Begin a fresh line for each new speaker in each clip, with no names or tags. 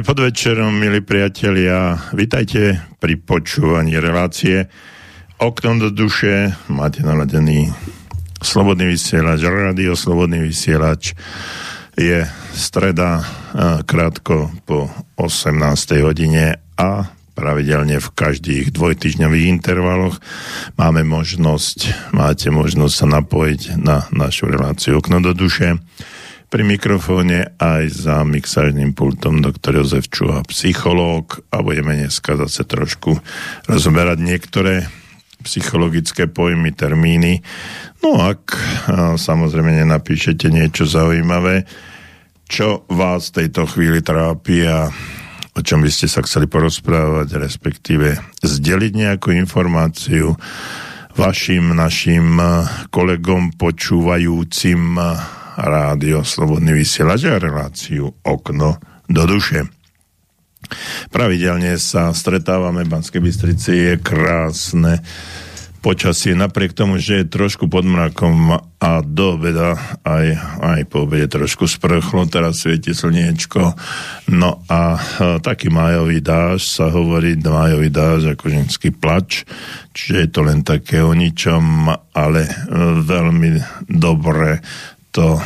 Dobrý podvečer, milí priatelia. Vítajte pri počúvaní relácie Okno do duše. Máte naladený Slobodný vysielač, rádio Slobodný vysielač. Je streda krátko po 18. hodine a pravidelne v každých dvojtyžňových intervaloch máme možnosť, máte možnosť sa napojiť na našu reláciu Okno do duše pri mikrofóne aj za mixážnym pultom doktor Jozef Čuha, psychológ a budeme dneska zase trošku rozoberať niektoré psychologické pojmy, termíny. No ak samozrejme nenapíšete niečo zaujímavé, čo vás v tejto chvíli trápi a o čom by ste sa chceli porozprávať, respektíve zdeliť nejakú informáciu vašim, našim kolegom počúvajúcim rádio Slobodný vysielač a reláciu Okno do duše. Pravidelne sa stretávame v Banskej Bystrici, je krásne počasie, napriek tomu, že je trošku pod mrakom a do obeda aj, aj po obede trošku sprchlo, teraz svieti slniečko. No a, a taký májový dáž sa hovorí, májový dáž ako ženský plač, čiže je to len také o ničom, ale e, veľmi dobre to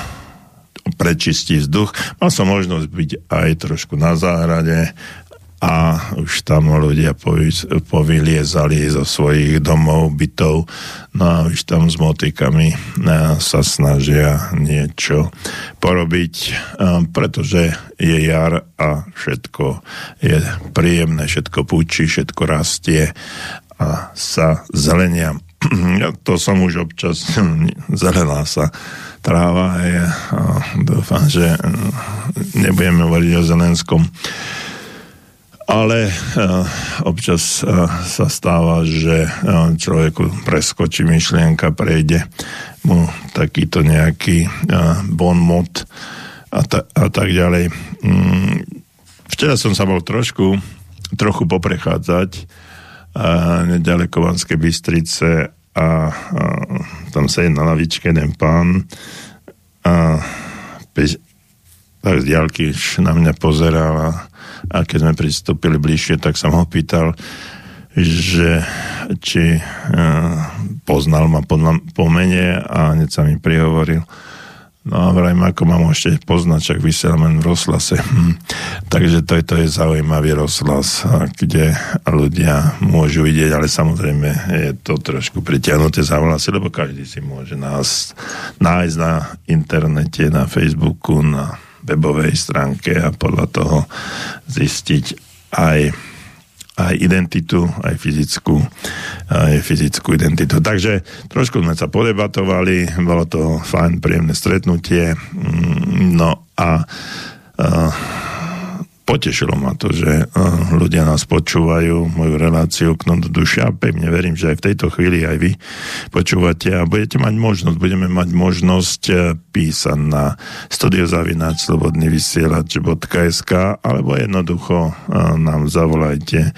prečistí vzduch. Mal som možnosť byť aj trošku na záhrade a už tam ľudia povyliezali zo svojich domov, bytov, no a už tam s motikami sa snažia niečo porobiť, pretože je jar a všetko je príjemné, všetko púči, všetko rastie a sa zelenia. Ja to som už občas, zelená sa tráva a dúfam, že nebudeme hovoriť o Zelenskom. Ale občas sa stáva, že človeku preskočí myšlienka, prejde mu takýto nejaký bon mot a, ta, a tak ďalej. Mm, včera som sa bol trošku, trochu poprechádzať nedaleko Vanskej Bystrice a, a tam sedí na lavičke jeden pán. A pež, tak z diálky na mňa pozeral a, a keď sme pristúpili bližšie, tak som ho pýtal, že či a, poznal ma po, po mene a hneď sa mi prihovoril, No a vrajme, ako mám ešte poznať, čak vysielam len v rozhlase. Hm. Takže to to je zaujímavý rozhlas, kde ľudia môžu vidieť, ale samozrejme je to trošku pritiahnuté za vlasy, lebo každý si môže nás nájsť na internete, na Facebooku, na webovej stránke a podľa toho zistiť aj aj identitu, aj fyzickú, aj fyzickú identitu. Takže trošku sme sa podebatovali, bolo to fajn, príjemné stretnutie, mm, no a, a potešilo ma to, že uh, ľudia nás počúvajú, moju reláciu k do duše a pevne verím, že aj v tejto chvíli aj vy počúvate a budete mať možnosť, budeme mať možnosť uh, písať na studiozavináč slobodnyvysielač.sk alebo jednoducho uh, nám zavolajte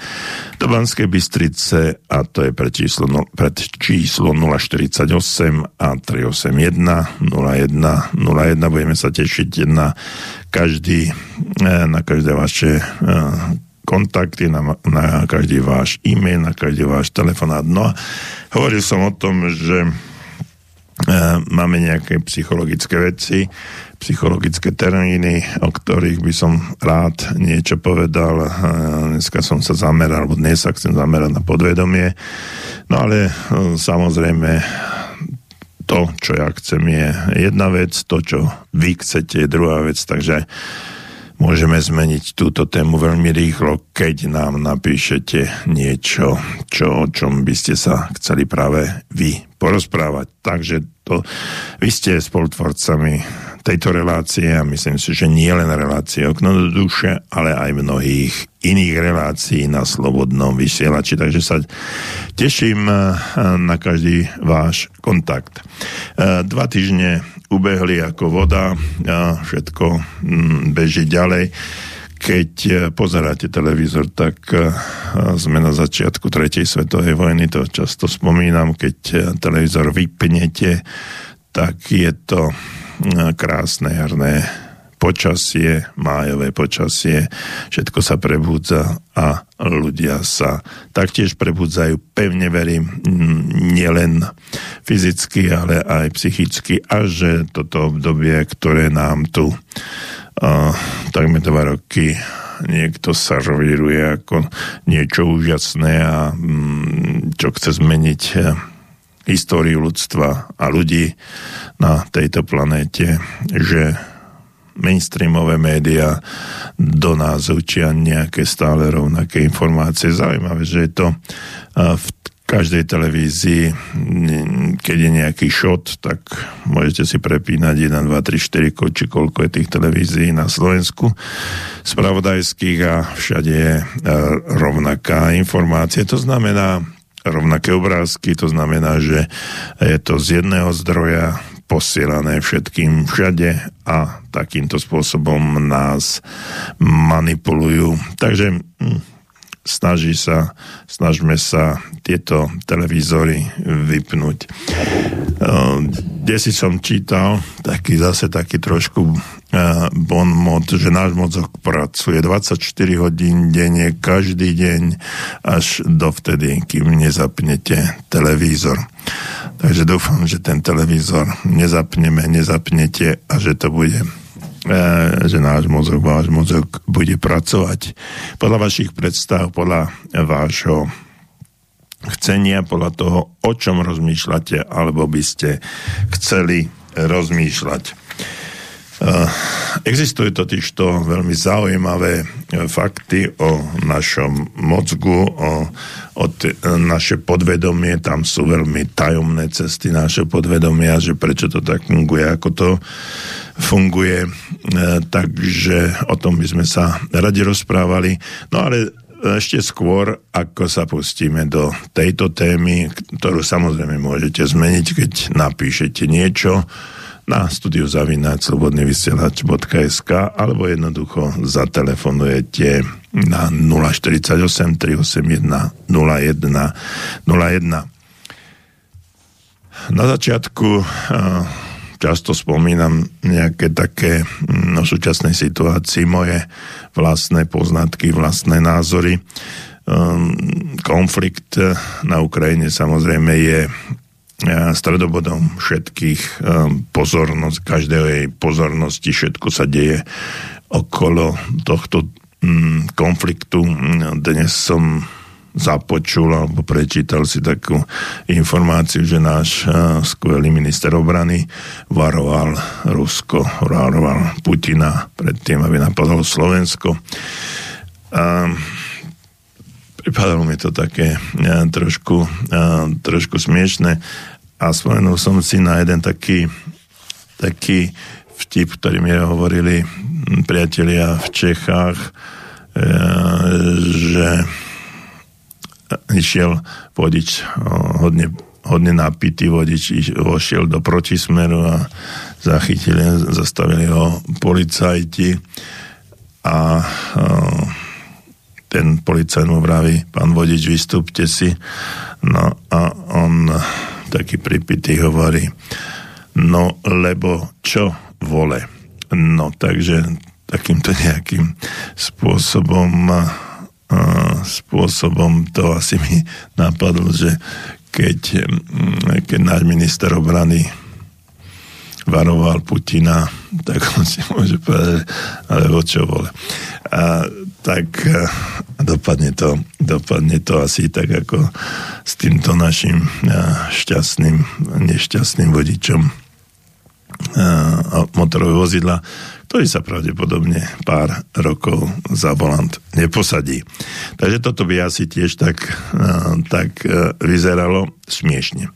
do Banskej Bystrice a to je pre číslo, no, pre číslo 048 a 381 01 01 budeme sa tešiť na každý, eh, na každé vaše eh, kontakty, na, na každý váš e-mail, na každý váš telefonát. No a hovoril som o tom, že e, máme nejaké psychologické veci, psychologické termíny, o ktorých by som rád niečo povedal. E, dneska som sa zameral, alebo dnes sa chcem zamerať na podvedomie. No ale e, samozrejme to, čo ja chcem, je jedna vec, to, čo vy chcete, je druhá vec, takže môžeme zmeniť túto tému veľmi rýchlo, keď nám napíšete niečo, čo, o čom by ste sa chceli práve vy porozprávať. Takže to, vy ste spolutvorcami tejto relácie a myslím si, že nie len relácie okno do duše, ale aj mnohých iných relácií na slobodnom vysielači. Takže sa teším eh, na každý váš kontakt. Eh, dva týždne ubehli ako voda a všetko mm, beží ďalej. Keď eh, pozeráte televízor, tak sme na začiatku tretej svetovej vojny, to často spomínam, keď televízor vypnete, tak je to krásne jarné počasie, májové počasie, všetko sa prebudza a ľudia sa taktiež prebudzajú, pevne verím, nielen fyzicky, ale aj psychicky a že toto obdobie, ktoré nám tu uh, takmer dva roky niekto sa rovíruje ako niečo úžasné a um, čo chce zmeniť uh, históriu ľudstva a ľudí na tejto planéte, že mainstreamové médiá do nás učia nejaké stále rovnaké informácie. Zaujímavé, že je to v každej televízii, keď je nejaký šot, tak môžete si prepínať 1, 2, 3, 4, či koľko je tých televízií na Slovensku spravodajských a všade je rovnaká informácia. To znamená rovnaké obrázky, to znamená, že je to z jedného zdroja posielané všetkým všade a takýmto spôsobom nás manipulujú. Takže hm, snaží sa, snažme sa tieto televízory vypnúť. Kde si som čítal, taký zase taký trošku bon mod, že náš mozog pracuje 24 hodín denne, každý deň, až dovtedy, kým nezapnete televízor. Takže dúfam, že ten televízor nezapneme, nezapnete a že to bude že náš mozog, váš mozog bude pracovať podľa vašich predstav, podľa vášho chcenia, podľa toho, o čom rozmýšľate, alebo by ste chceli rozmýšľať. Existujú totiž to veľmi zaujímavé eh, fakty o našom mozgu, o, o t- naše podvedomie, tam sú veľmi tajomné cesty naše podvedomia, že prečo to tak funguje, ako to funguje. E, takže o tom by sme sa radi rozprávali. No ale ešte skôr, ako sa pustíme do tejto témy, ktorú samozrejme môžete zmeniť, keď napíšete niečo, na studiu zavinať slobodnyvysielač.sk alebo jednoducho zatelefonujete na 048 381 01 01. Na začiatku často spomínam nejaké také no, súčasnej situácii moje vlastné poznatky, vlastné názory. Konflikt na Ukrajine samozrejme je stredobodom všetkých um, pozornosť, každého jej pozornosti, všetko sa deje okolo tohto mm, konfliktu. Dnes som započul alebo prečítal si takú informáciu, že náš uh, skvelý minister obrany varoval Rusko, varoval Putina pred tým, aby napadlo Slovensko. Um, pripadalo mi to také ja, trošku, ja, trošku smiešne a spomenul som si na jeden taký, taký vtip, ktorý mi hovorili priatelia v Čechách, ja, že išiel vodič hodne, hodne napitý vodič, vošiel do protismeru a zachytili, zastavili ho policajti a ten policajt mu vraví, pán vodič, vystúpte si. No a on taký pripitý hovorí, no lebo čo vole. No takže takýmto nejakým spôsobom spôsobom to asi mi napadlo, že keď, keď náš minister obrany varoval Putina, tak on si môže povedať, ale o čo vole. A tak eh, dopadne to, dopadne to asi tak ako s týmto našim eh, šťastným, nešťastným vodičom eh, motorového vozidla, ktorý sa pravdepodobne pár rokov za volant neposadí. Takže toto by asi tiež tak, tak vyzeralo smiešne.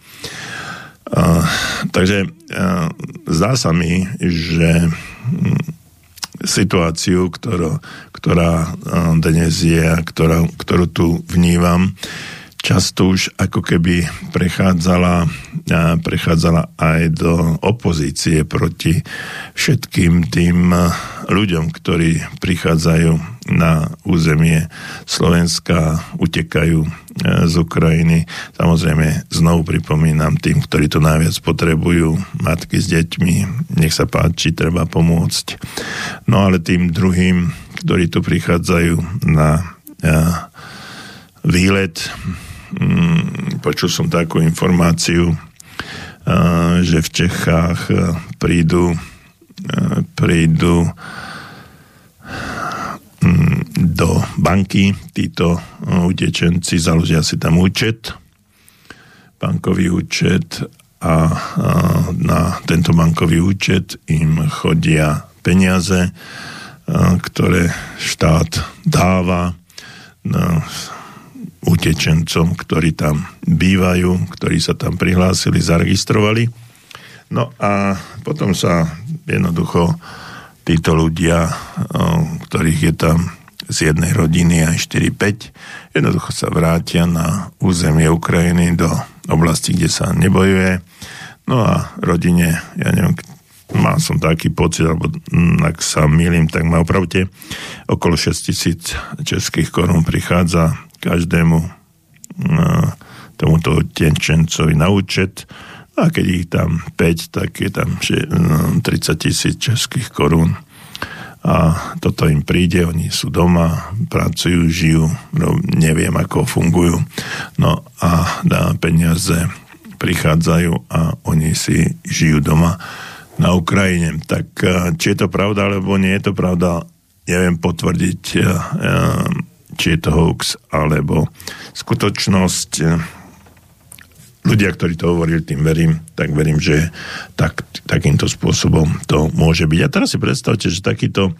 Takže zdá sa mi, že hm, situáciu, ktorú, ktorá dnes je a ktorá, ktorú tu vnímam, často už ako keby prechádzala, prechádzala aj do opozície proti všetkým tým ľuďom, ktorí prichádzajú na územie Slovenska, utekajú z Ukrajiny. Samozrejme, znovu pripomínam tým, ktorí to najviac potrebujú, matky s deťmi, nech sa páči, treba pomôcť. No ale tým druhým, ktorí tu prichádzajú na výlet, Mm, počul som takú informáciu, že v Čechách prídu, prídu do banky títo utečenci, založia si tam účet, bankový účet a na tento bankový účet im chodia peniaze, ktoré štát dáva utečencom, ktorí tam bývajú, ktorí sa tam prihlásili, zaregistrovali. No a potom sa jednoducho títo ľudia, ktorých je tam z jednej rodiny aj 4-5, jednoducho sa vrátia na územie Ukrajiny do oblasti, kde sa nebojuje. No a rodine, ja neviem, mal som taký pocit, alebo ak sa milím, tak ma opravte, okolo 6 tisíc českých korún prichádza každému tomuto tenčencovi na účet. A keď ich tam 5, tak je tam 30 tisíc českých korún a toto im príde, oni sú doma, pracujú, žijú, no, neviem ako fungujú, no a na peniaze prichádzajú a oni si žijú doma na Ukrajine. Tak či je to pravda, alebo nie je to pravda, neviem potvrdiť či je to hoax, alebo skutočnosť. Ľudia, ktorí to hovorili, tým verím, tak verím, že tak, takýmto spôsobom to môže byť. A teraz si predstavte, že takýto,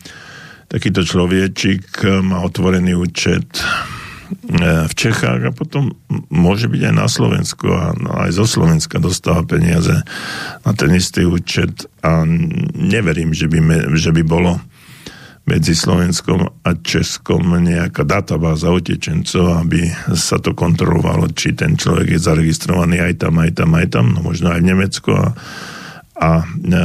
takýto človečik má otvorený účet e, v Čechách a potom môže byť aj na Slovensku a no, aj zo Slovenska dostáva peniaze na ten istý účet a neverím, že by, že by bolo medzi Slovenskom a Českom nejaká databáza utečencov, aby sa to kontrolovalo, či ten človek je zaregistrovaný aj tam, aj tam, aj tam, no možno aj v Nemecku. A, a, a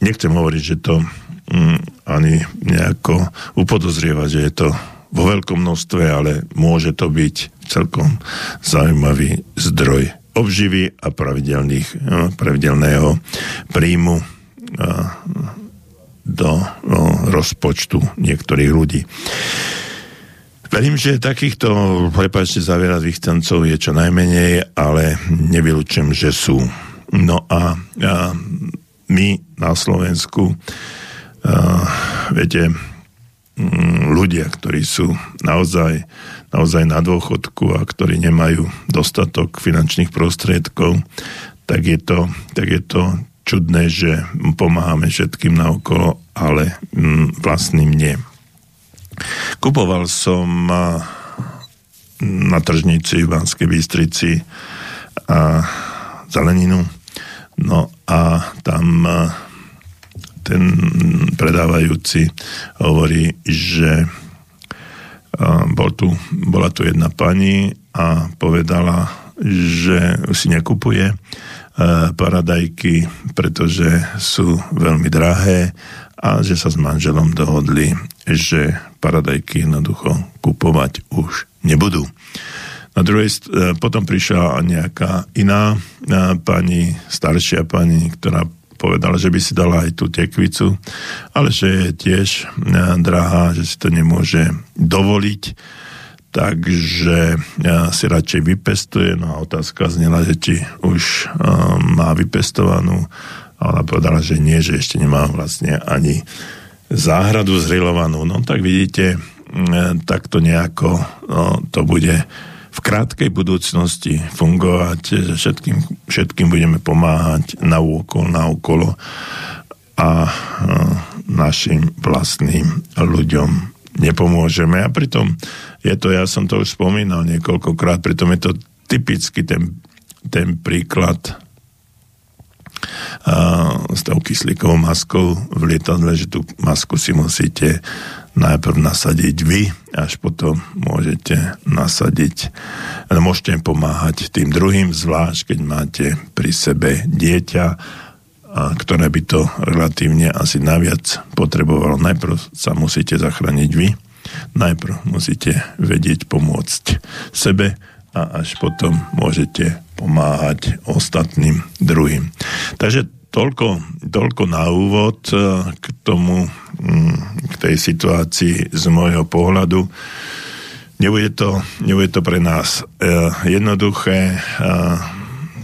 nechcem hovoriť, že to mm, ani nejako upodozrieva, že je to vo veľkom množstve, ale môže to byť celkom zaujímavý zdroj obživy a pravidelných, no, pravidelného príjmu do no, rozpočtu niektorých ľudí. Verím, že takýchto, prepáčte, zavierať vychcancov je čo najmenej, ale nevylučujem, že sú. No a, a my na Slovensku, a, viete, mm, ľudia, ktorí sú naozaj, naozaj na dôchodku a ktorí nemajú dostatok finančných prostriedkov, tak je to, tak je to čudné, že pomáhame všetkým naokolo, ale mm, vlastným nie. Kupoval som na tržnici v Banskej Bystrici a zeleninu, no a tam ten predávajúci hovorí, že bol tu, bola tu jedna pani a povedala, že si nekupuje paradajky, pretože sú veľmi drahé a že sa s manželom dohodli, že paradajky jednoducho kupovať už nebudú. Na druhej e, potom prišla nejaká iná e, pani, staršia pani, ktorá povedala, že by si dala aj tú tekvicu, ale že je tiež drahá, že si to nemôže dovoliť takže si radšej vypestuje. No a otázka znela, že či už um, má vypestovanú a ona povedala, že nie, že ešte nemá vlastne ani záhradu zrilovanú. No tak vidíte, mm, takto nejako no, to bude v krátkej budúcnosti fungovať, že všetkým, všetkým budeme pomáhať na úkol, na okolo a našim vlastným ľuďom nepomôžeme. A pritom je to, ja som to už spomínal niekoľkokrát, pritom je to typicky ten, ten príklad uh, s tou kyslíkovou maskou v lietadle, že tú masku si musíte najprv nasadiť vy, až potom môžete nasadiť, môžete pomáhať tým druhým, zvlášť keď máte pri sebe dieťa, ktoré by to relatívne asi naviac potrebovalo. Najprv sa musíte zachrániť vy, najprv musíte vedieť pomôcť sebe a až potom môžete pomáhať ostatným druhým. Takže toľko, toľko na úvod e, k tomu, mm, k tej situácii z môjho pohľadu. Nebude to, nebude to pre nás e, jednoduché, e,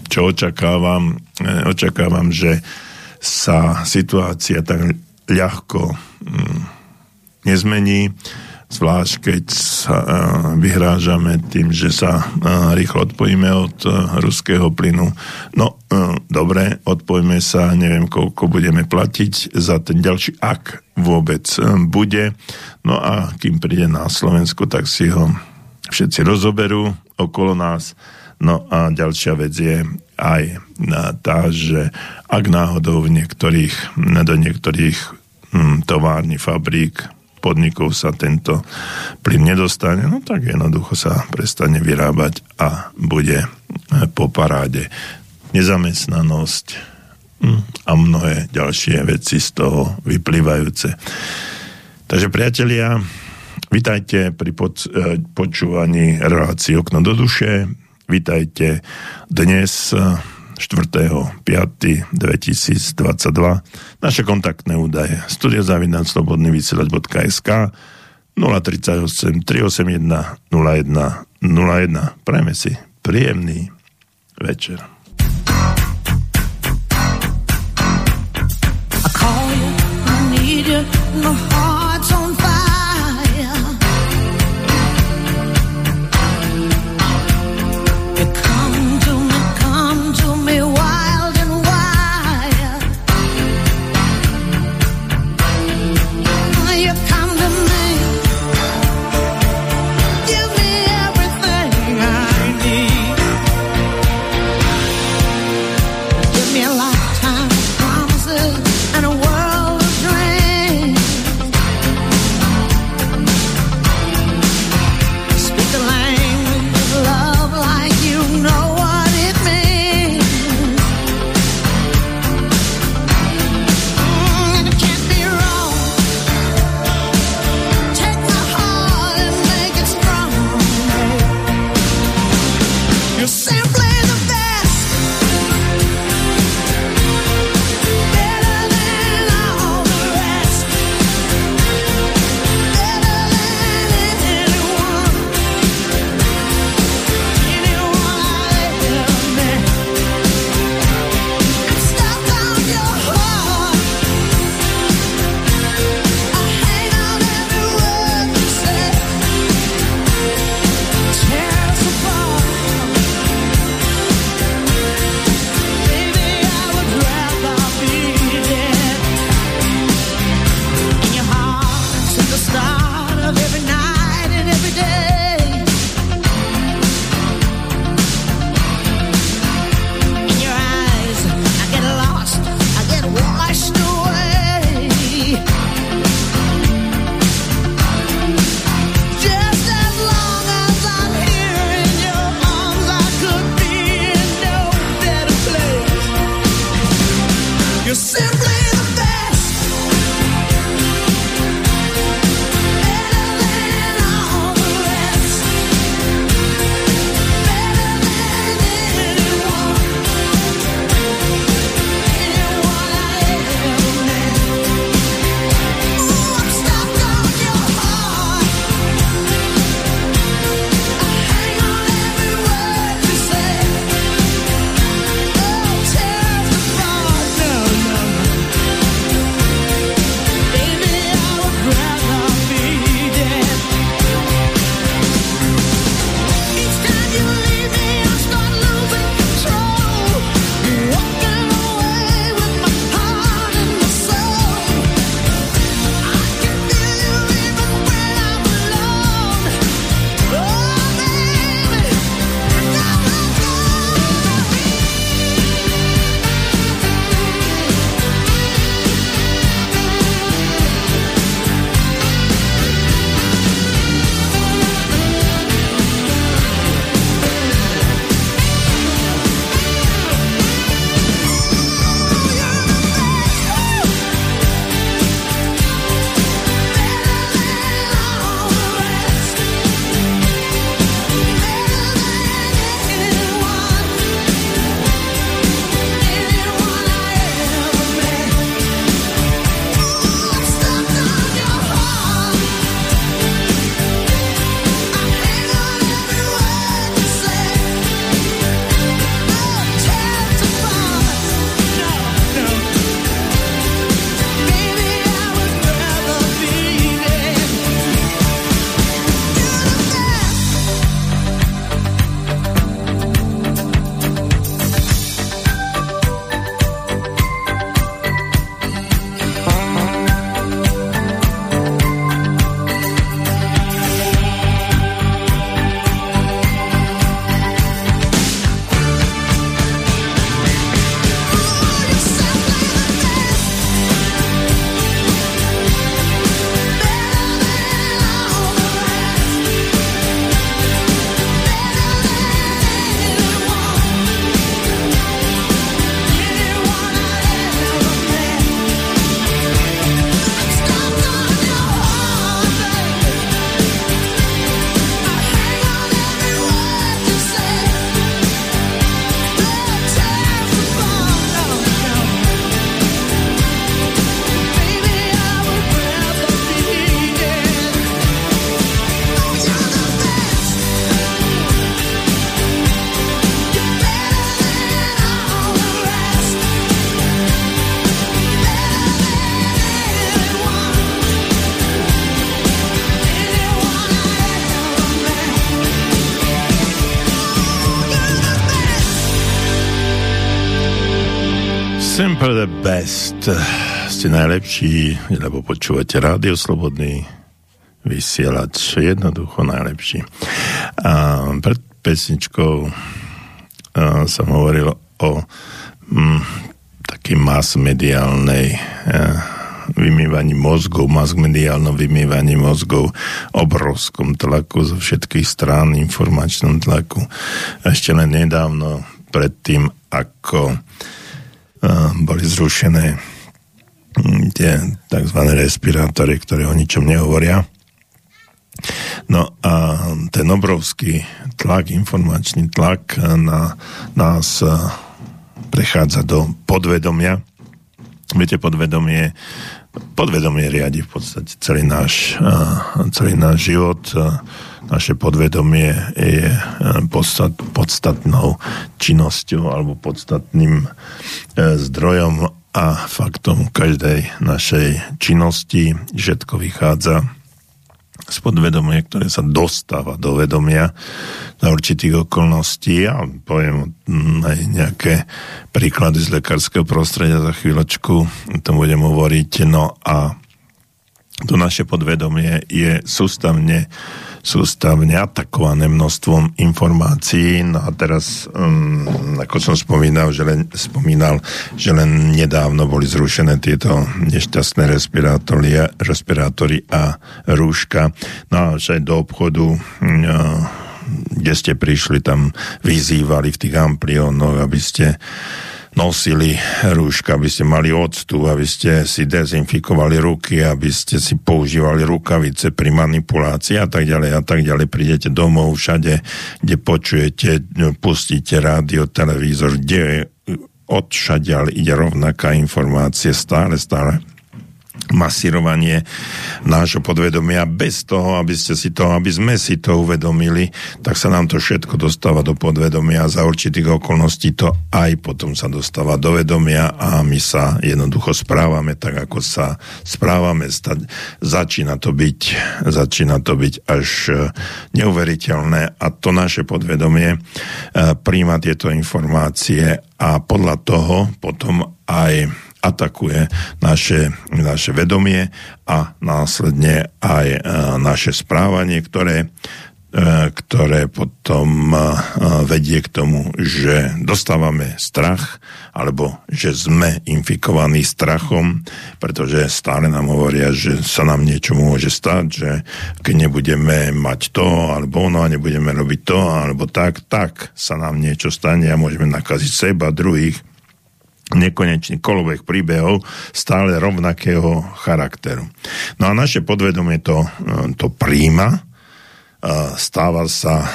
čo očakávam. Očakávam, že sa situácia tak ľahko mm, nezmení zvlášť keď sa uh, vyhrážame tým, že sa uh, rýchlo odpojíme od ruského plynu. No, dobre, odpojme sa, neviem, koľko budeme platiť za ten ďalší, ak vôbec bude. No a kým príde na Slovensku, tak si ho všetci rozoberú okolo nás. No a ďalšia vec je aj tá, že ak náhodou v niektorých, do niektorých hm, továrny, fabrík podnikov sa tento plyn nedostane, no tak jednoducho sa prestane vyrábať a bude po paráde nezamestnanosť hm, a mnohé ďalšie veci z toho vyplývajúce. Takže priatelia, vitajte pri eh, počúvaní relácii Okno do duše. Vitajte dnes 4.5.2022. Naše kontaktné údaje studiozavinaclobodnyvysielač.sk 038 381 0101. Prajme si príjemný večer. I call you, I need you, my heart's best. Ste najlepší, lebo počúvate rádio Slobodný vysielač. Jednoducho najlepší. A pred pesničkou a, som hovoril o m, takej mass mediálnej vymývaní mozgov, mass mediálnom vymývaní mozgov, obrovskom tlaku zo všetkých strán, informačnom tlaku. Ešte len nedávno predtým, ako boli zrušené hm, tie tzv. respirátory, ktoré o ničom nehovoria. No a ten obrovský tlak, informačný tlak na nás prechádza do podvedomia. Viete, podvedomie podvedomie riadi v podstate celý náš, celý náš život. Naše podvedomie je podstat, podstatnou činnosťou alebo podstatným e, zdrojom a faktom každej našej činnosti. Všetko vychádza z podvedomia, ktoré sa dostáva do vedomia za určitých okolností a poviem aj nejaké príklady z lekárskeho prostredia za chvíľočku, to budem hovoriť. No a to naše podvedomie je sústavne sústavne atakované množstvom informácií. No a teraz, um, ako som spomínal, že len, spomínal, že len nedávno boli zrušené tieto nešťastné respirátory, respirátory a rúška. No a aj do obchodu uh, kde ste prišli, tam vyzývali v tých ampliónoch, aby ste nosili rúška, aby ste mali odstup, aby ste si dezinfikovali ruky, aby ste si používali rukavice pri manipulácii a tak ďalej a tak ďalej. Prídete domov všade, kde počujete, pustíte rádio, televízor, kde odšadiaľ ide rovnaká informácie stále, stále masírovanie nášho podvedomia bez toho, aby ste si to, aby sme si to uvedomili, tak sa nám to všetko dostáva do podvedomia a za určitých okolností to aj potom sa dostáva do vedomia a my sa jednoducho správame tak, ako sa správame. Začína to byť, začína to byť až e, neuveriteľné a to naše podvedomie e, príjma tieto informácie a podľa toho potom aj atakuje naše, naše vedomie a následne aj e, naše správanie, ktoré e, ktoré potom e, vedie k tomu, že dostávame strach, alebo že sme infikovaní strachom, pretože stále nám hovoria, že sa nám niečo môže stať, že keď nebudeme mať to, alebo ono, a nebudeme robiť to, alebo tak, tak sa nám niečo stane a môžeme nakaziť seba, druhých nekonečný kolobek príbehov stále rovnakého charakteru. No a naše podvedomie to, e, to príjma, e, stáva sa, e,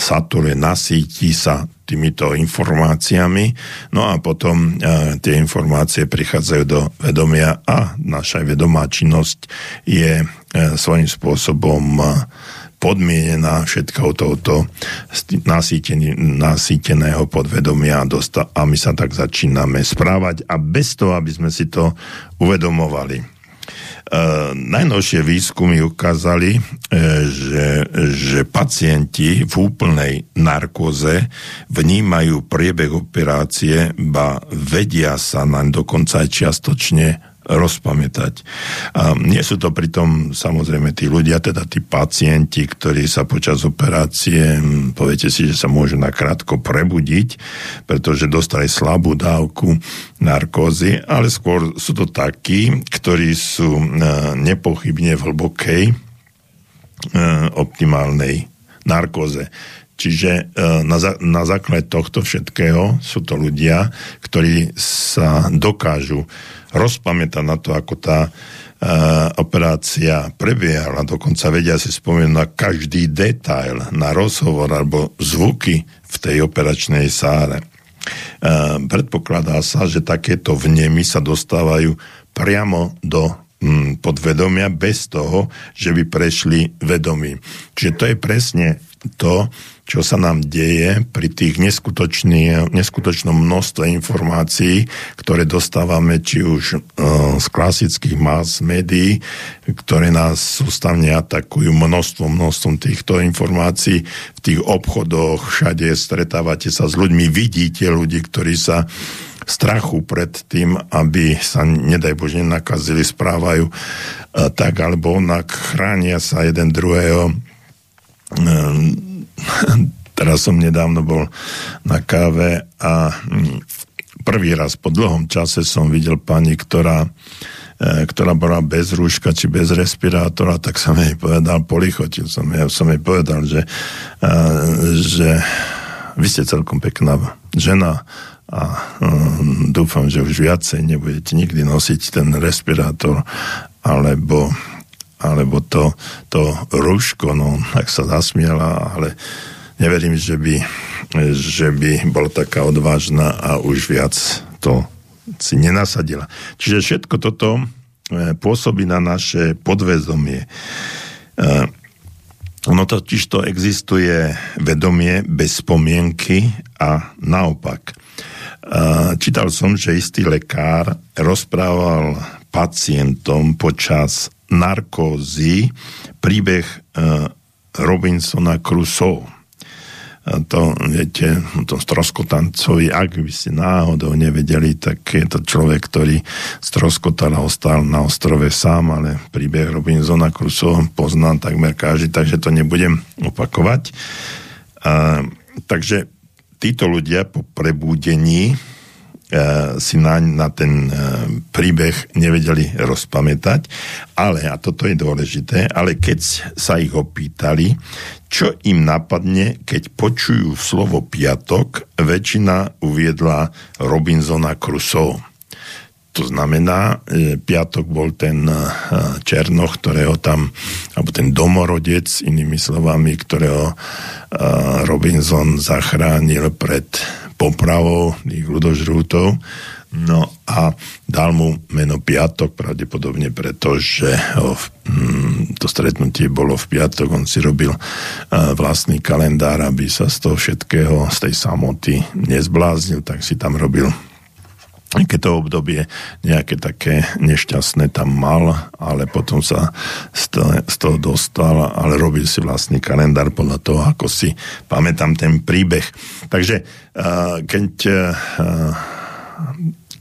saturuje, nasíti sa týmito informáciami, no a potom tie informácie prichádzajú do vedomia a naša vedomá činnosť je svojím spôsobom podmienená všetkou touto nasýteného podvedomia a my sa tak začíname správať a bez toho, aby sme si to uvedomovali. Uh, najnovšie výskumy ukázali, uh, že, že pacienti v úplnej narkóze vnímajú priebeh operácie, ba vedia sa naň dokonca aj čiastočne rozpamätať. A nie sú to pritom samozrejme tí ľudia, teda tí pacienti, ktorí sa počas operácie, poviete si, že sa môžu nakrátko prebudiť, pretože dostali slabú dávku narkózy, ale skôr sú to takí, ktorí sú nepochybne v hlbokej optimálnej narkóze. Čiže e, na, na základe tohto všetkého sú to ľudia, ktorí sa dokážu rozpamätať na to, ako tá uh, operácia prebiehala. Dokonca vedia si spomenúť na každý detail, na rozhovor alebo zvuky v tej operačnej sále. Uh, predpokladá sa, že takéto vnemy sa dostávajú priamo do mm, podvedomia bez toho, že by prešli vedomí. Čiže to je presne to, čo sa nám deje pri tých neskutočnom množstve informácií, ktoré dostávame či už uh, z klasických mass médií, ktoré nás sústavne atakujú množstvom, množstvom týchto informácií. V tých obchodoch všade stretávate sa s ľuďmi, vidíte ľudí, ktorí sa strachu pred tým, aby sa, nedaj Bože, nakazili, správajú tak alebo onak, chránia sa jeden druhého. Teraz som nedávno bol na káve a hm, prvý raz po dlhom čase som videl pani, ktorá e, ktorá bola bez rúška či bez respirátora, tak som jej povedal, polichotil som, ja som jej povedal, že, e, že vy ste celkom pekná žena a um, dúfam, že už viacej nebudete nikdy nosiť ten respirátor alebo, alebo to, to rúško, no, tak sa zasmiela, ale neverím, že by, že by bola taká odvážna a už viac to si nenasadila. Čiže všetko toto e, pôsobí na naše podvedomie. E, ono totiž to existuje vedomie bez spomienky a naopak. Čítal som, že istý lekár rozprával pacientom počas narkózy príbeh e, Robinsona Crusoe. To, viete, to stroskotancovi, ak by ste náhodou nevedeli, tak je to človek, ktorý stroskotal a ostal na ostrove sám, ale príbeh Robinsona Crusoe poznám takmer každý, takže to nebudem opakovať. A, takže títo ľudia po prebúdení e, si na, na ten e, príbeh nevedeli rozpamätať, ale, a toto je dôležité, ale keď sa ich opýtali, čo im napadne, keď počujú slovo piatok, väčšina uviedla Robinsona Crusoe. To znamená, piatok bol ten e, Černoch, ktorého tam, alebo ten domorodec, inými slovami, ktorého e, Robinson zachránil pred popravou tých ľudožrútov. No a dal mu meno Piatok, pravdepodobne preto, že ho, mm, to stretnutie bolo v piatok, on si robil e, vlastný kalendár, aby sa z toho všetkého, z tej samoty nezbláznil, tak si tam robil keď to obdobie nejaké také nešťastné tam mal, ale potom sa z toho, dostal, ale robil si vlastný kalendár podľa toho, ako si pamätám ten príbeh. Takže keď,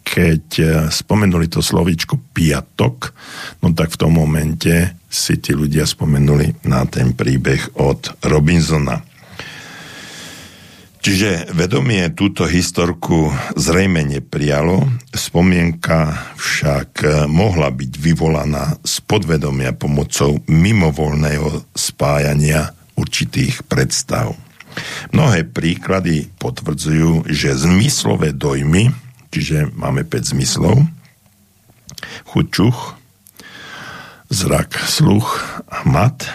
keď spomenuli to slovíčko piatok, no tak v tom momente si tí ľudia spomenuli na ten príbeh od Robinsona. Čiže vedomie túto historku zrejme neprijalo, spomienka však mohla byť vyvolaná z podvedomia pomocou mimovolného spájania určitých predstav. Mnohé príklady potvrdzujú, že zmyslové dojmy, čiže máme 5 zmyslov, chučuch, zrak, sluch a mat,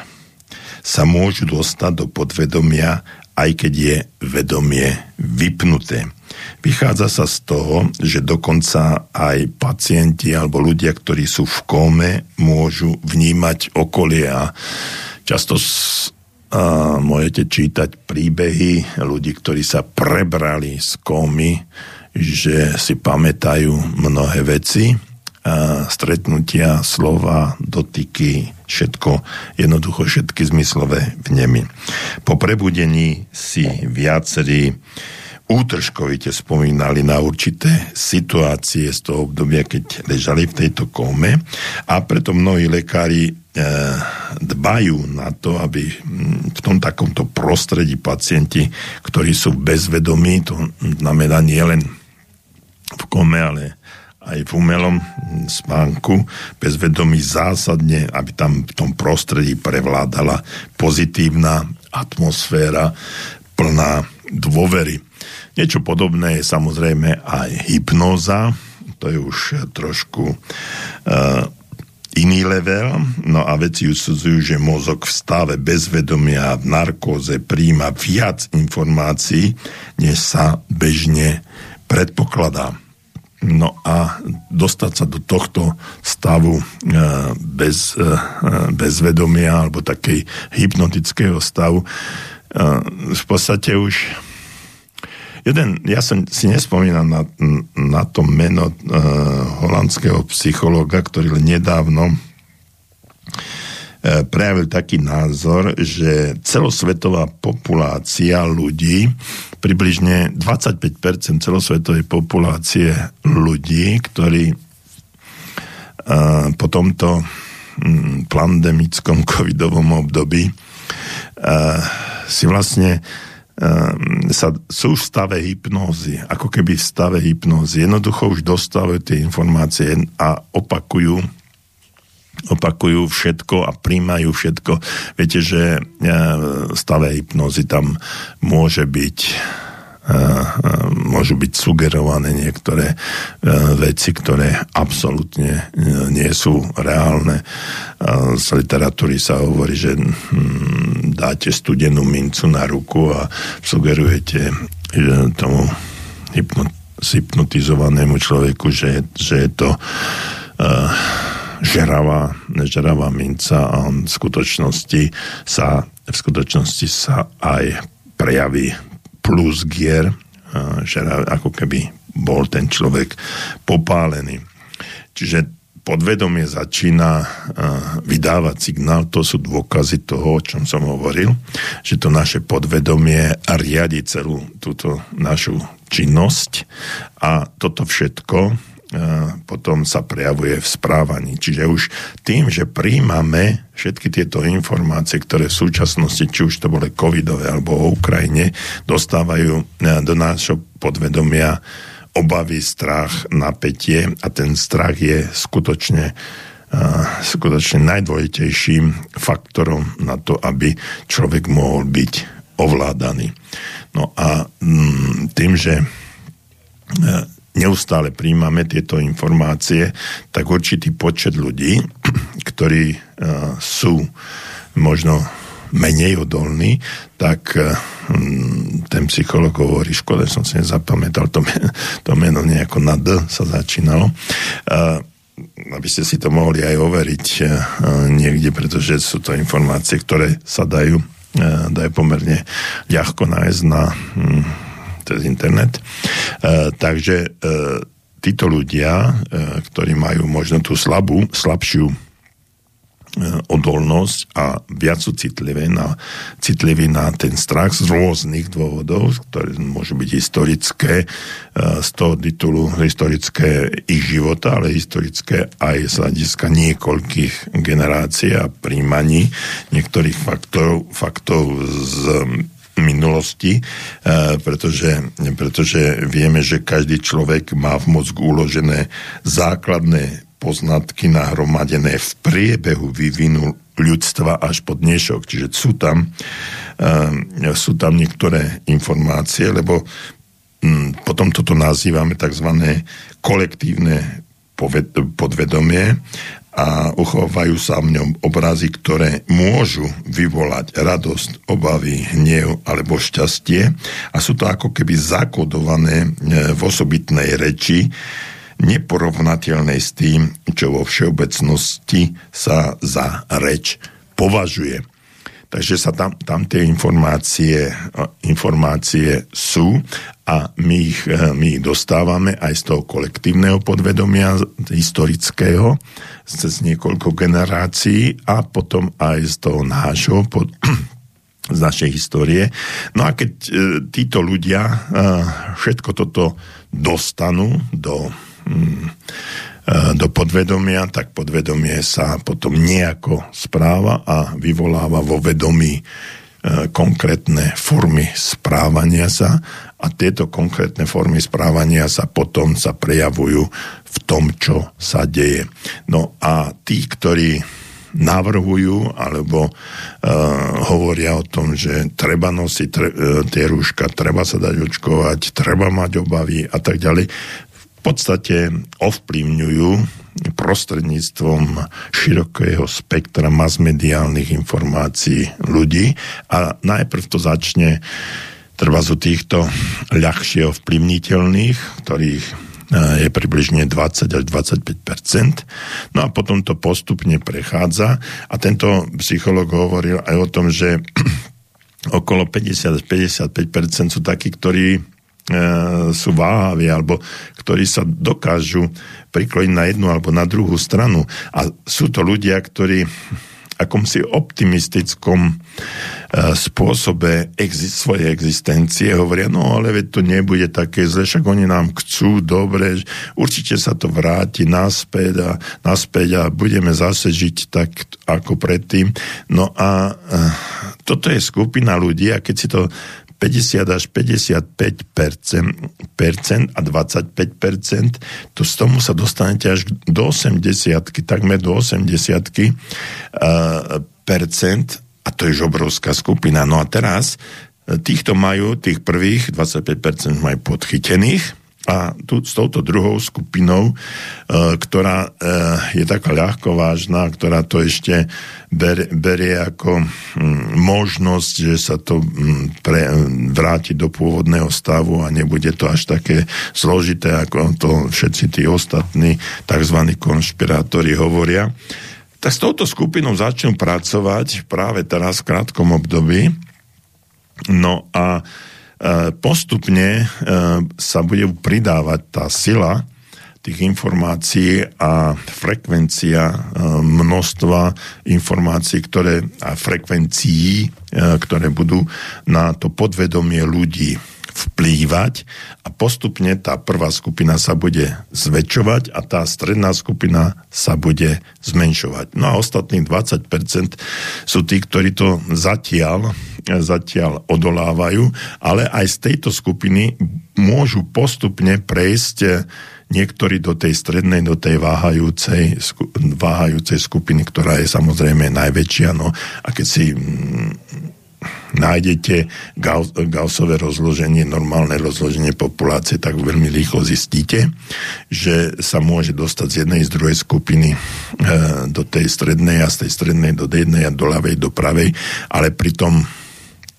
sa môžu dostať do podvedomia aj keď je vedomie vypnuté. Vychádza sa z toho, že dokonca aj pacienti alebo ľudia, ktorí sú v kóme, môžu vnímať okolie a často a môžete čítať príbehy ľudí, ktorí sa prebrali z kómy, že si pamätajú mnohé veci, stretnutia, slova, dotyky, všetko, jednoducho všetky zmyslové vnemy. Po prebudení si viacerí útržkovite spomínali na určité situácie z toho obdobia, keď ležali v tejto kóme a preto mnohí lekári e, dbajú na to, aby v tom takomto prostredí pacienti, ktorí sú bezvedomí, to znamená nie len v kome, ale aj v umelom spánku bezvedomí zásadne, aby tam v tom prostredí prevládala pozitívna atmosféra plná dôvery. Niečo podobné je samozrejme aj hypnoza, to je už trošku uh, iný level, no a veci usudzujú, že mozog v stave bezvedomia v narkóze príjma viac informácií, než sa bežne predpokladá. No a dostať sa do tohto stavu e, bez, e, bez vedomia alebo takej hypnotického stavu e, v podstate už jeden, ja som si nespomínam na, na to meno holandského psychológa, ktorý nedávno prejavil taký názor, že celosvetová populácia ľudí, približne 25% celosvetovej populácie ľudí, ktorí po tomto mm, pandemickom covidovom období si vlastne sa, sú v stave hypnózy, ako keby v stave hypnózy. Jednoducho už dostávajú tie informácie a opakujú opakujú všetko a príjmajú všetko. Viete, že e, stave hypnozy tam môže byť e, e, môžu byť sugerované niektoré veci, ktoré absolútne nie sú reálne. Z literatúry sa hovorí, že hm, dáte studenú mincu na ruku a sugerujete tomu hypnotizovanému človeku, že, že je to žeravá, žeravá minca a on v skutočnosti sa, v skutočnosti sa aj prejaví plus gier, žerav, ako keby bol ten človek popálený. Čiže podvedomie začína vydávať signál, to sú dôkazy toho, o čom som hovoril, že to naše podvedomie riadi celú túto našu činnosť a toto všetko potom sa prejavuje v správaní. Čiže už tým, že príjmame všetky tieto informácie, ktoré v súčasnosti, či už to boli covidové alebo o Ukrajine, dostávajú do nášho podvedomia obavy, strach, napätie a ten strach je skutočne skutočne najdôležitejším faktorom na to, aby človek mohol byť ovládaný. No a mm, tým, že neustále príjmame tieto informácie, tak určitý počet ľudí, ktorí uh, sú možno menej odolní, tak uh, ten psycholog hovorí, škoda, som si nezapamätal, to, meno, to meno nejako na D sa začínalo, uh, aby ste si to mohli aj overiť niekde, pretože sú to informácie, ktoré sa dajú, dajú pomerne ľahko nájsť na um, cez internet. E, takže e, títo ľudia, e, ktorí majú možno tú slabú, slabšiu odolnosť a viac sú citlivé na, citliví na ten strach z rôznych dôvodov, ktoré môžu byť historické, z toho titulu historické ich života, ale historické aj z hľadiska niekoľkých generácií a príjmaní niektorých faktov, faktov z minulosti, e, pretože, pretože vieme, že každý človek má v mozgu uložené základné poznatky nahromadené v priebehu vývinu ľudstva až po dnešok. Čiže sú tam, e, sú tam niektoré informácie, lebo mm, potom toto nazývame tzv. kolektívne podvedomie a uchovajú sa v ňom obrazy, ktoré môžu vyvolať radosť, obavy, hnev alebo šťastie a sú to ako keby zakodované e, v osobitnej reči, neporovnateľnej s tým, čo vo všeobecnosti sa za reč považuje. Takže sa tam, tam tie informácie, informácie sú a my ich, e, my ich dostávame aj z toho kolektívneho podvedomia historického, cez niekoľko generácií a potom aj z toho nášho pod, z našej histórie. No a keď e, títo ľudia všetko toto dostanú do mm, do podvedomia, tak podvedomie sa potom nejako správa a vyvoláva vo vedomí e, konkrétne formy správania sa a tieto konkrétne formy správania sa potom sa prejavujú v tom, čo sa deje. No a tí, ktorí navrhujú alebo uh, hovoria o tom, že treba nosiť tre, uh, tie rúška, treba sa dať očkovať, treba mať obavy a tak ďalej podstate ovplyvňujú prostredníctvom širokého spektra masmediálnych informácií ľudí. A najprv to začne trvá z týchto ľahšie ovplyvniteľných, ktorých e, je približne 20 až 25% No a potom to postupne prechádza. A tento psycholog hovoril aj o tom, že okolo 50 až 55 sú takí, ktorí sú váhaví alebo ktorí sa dokážu priklojiť na jednu alebo na druhú stranu. A sú to ľudia, ktorí akomsi optimistickom spôsobe exi- svojej existencie. Hovoria, no ale veď to nebude také zle, však oni nám chcú dobre, určite sa to vráti naspäť a, naspäť a budeme zase žiť tak ako predtým. No a toto je skupina ľudí a keď si to 50 až 55 percent a 25% to z tomu sa dostanete až do 80 takmer do 80 percent a to je obrovská skupina. No a teraz e, týchto majú, tých prvých 25% majú podchytených a tu s touto druhou skupinou, e, ktorá e, je taká ľahko vážna, ktorá to ešte ber, berie ako mm, možnosť, že sa to mm, pre, vráti do pôvodného stavu a nebude to až také zložité, ako to všetci tí ostatní tzv. konšpirátori hovoria. Tak s touto skupinou začnú pracovať práve teraz v krátkom období. No a postupne e, sa bude pridávať tá sila tých informácií a frekvencia e, množstva informácií, ktoré, a frekvencií, ktoré budú na to podvedomie ľudí vplývať a postupne tá prvá skupina sa bude zväčšovať a tá stredná skupina sa bude zmenšovať. No a ostatných 20% sú tí, ktorí to zatiaľ, zatiaľ odolávajú, ale aj z tejto skupiny môžu postupne prejsť niektorí do tej strednej, do tej váhajúcej, váhajúcej skupiny, ktorá je samozrejme najväčšia. No a keď si mm, nájdete Gaussové rozloženie, normálne rozloženie populácie, tak veľmi rýchlo zistíte, že sa môže dostať z jednej, z druhej skupiny e, do tej strednej a z tej strednej do jednej a do ľavej, do pravej, ale pritom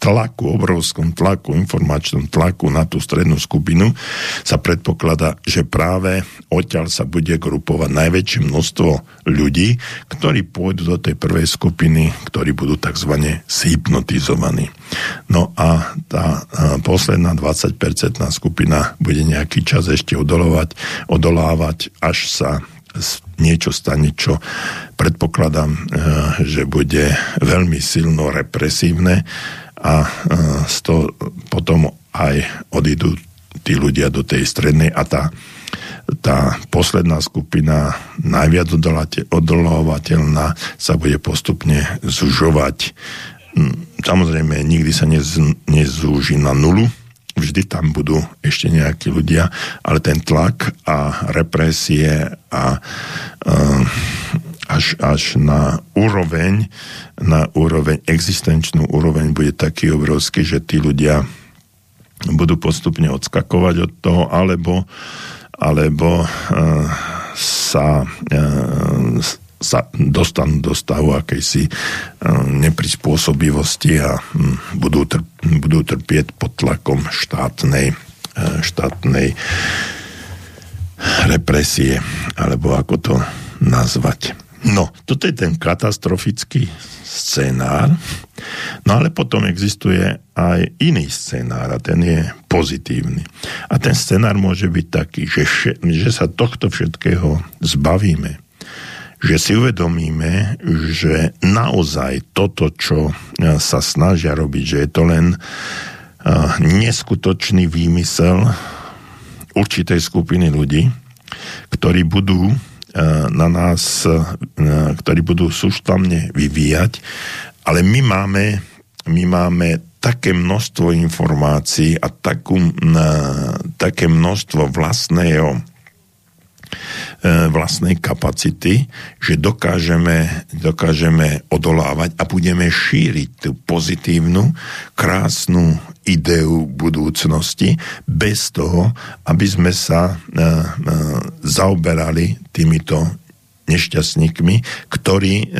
tlaku, obrovskom tlaku, informačnom tlaku na tú strednú skupinu sa predpokladá, že práve odtiaľ sa bude grupovať najväčšie množstvo ľudí, ktorí pôjdu do tej prvej skupiny, ktorí budú tzv. zhypnotizovaní. No a tá posledná 20-percentná skupina bude nejaký čas ešte odolovať, odolávať, až sa niečo stane, čo predpokladám, e, že bude veľmi silno represívne a z toho potom aj odídu tí ľudia do tej strednej a tá, tá posledná skupina najviac odolovateľná sa bude postupne zužovať. Hm, samozrejme, nikdy sa nez, nezúži na nulu, vždy tam budú ešte nejakí ľudia, ale ten tlak a represie a uh, až, až na úroveň, na úroveň, existenčnú úroveň bude taký obrovský, že tí ľudia budú postupne odskakovať od toho, alebo, alebo uh, sa, uh, sa dostanú do stavu akejsi uh, neprispôsobivosti a um, budú, trp, budú trpieť pod tlakom štátnej, uh, štátnej represie, alebo ako to nazvať. No, toto je ten katastrofický scenár. No ale potom existuje aj iný scenár a ten je pozitívny. A ten scenár môže byť taký, že, že sa tohto všetkého zbavíme. Že si uvedomíme, že naozaj toto, čo e, sa snažia robiť, že je to len e, neskutočný výmysel určitej skupiny ľudí, ktorí budú na nás, eh, ktorí budú sústavne vyvíjať, ale my máme, my máme také množstvo informácií a takú, také množstvo vlastného vlastnej kapacity, že dokážeme, dokážeme odolávať a budeme šíriť tú pozitívnu, krásnu ideu budúcnosti bez toho, aby sme sa uh, uh, zaoberali týmito nešťastníkmi, ktorí,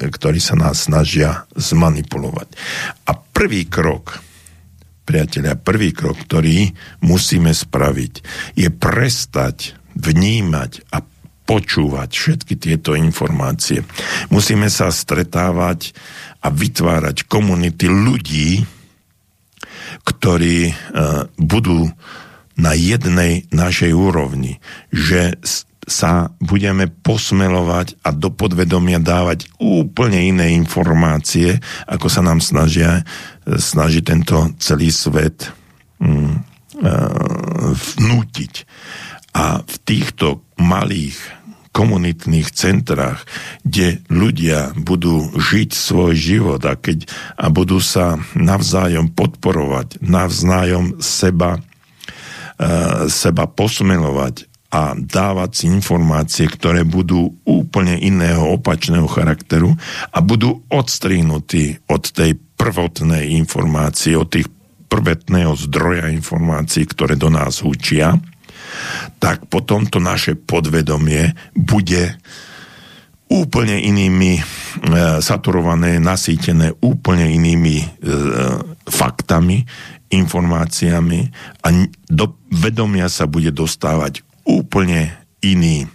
ktorí sa nás snažia zmanipulovať. A prvý krok, priatelia, prvý krok, ktorý musíme spraviť, je prestať vnímať a počúvať všetky tieto informácie. Musíme sa stretávať a vytvárať komunity ľudí, ktorí uh, budú na jednej našej úrovni, že sa budeme posmelovať a do podvedomia dávať úplne iné informácie, ako sa nám snažia, snaží tento celý svet mm, vnútiť. A v týchto malých komunitných centrách, kde ľudia budú žiť svoj život a, keď, a budú sa navzájom podporovať, navzájom seba, uh, seba posmelovať a dávať si informácie, ktoré budú úplne iného opačného charakteru a budú odstrihnutí od tej prvotnej informácie, od tých prvotného zdroja informácií, ktoré do nás učia, tak potom to naše podvedomie bude úplne inými e, saturované, nasýtené úplne inými e, faktami, informáciami a do vedomia sa bude dostávať úplne iný,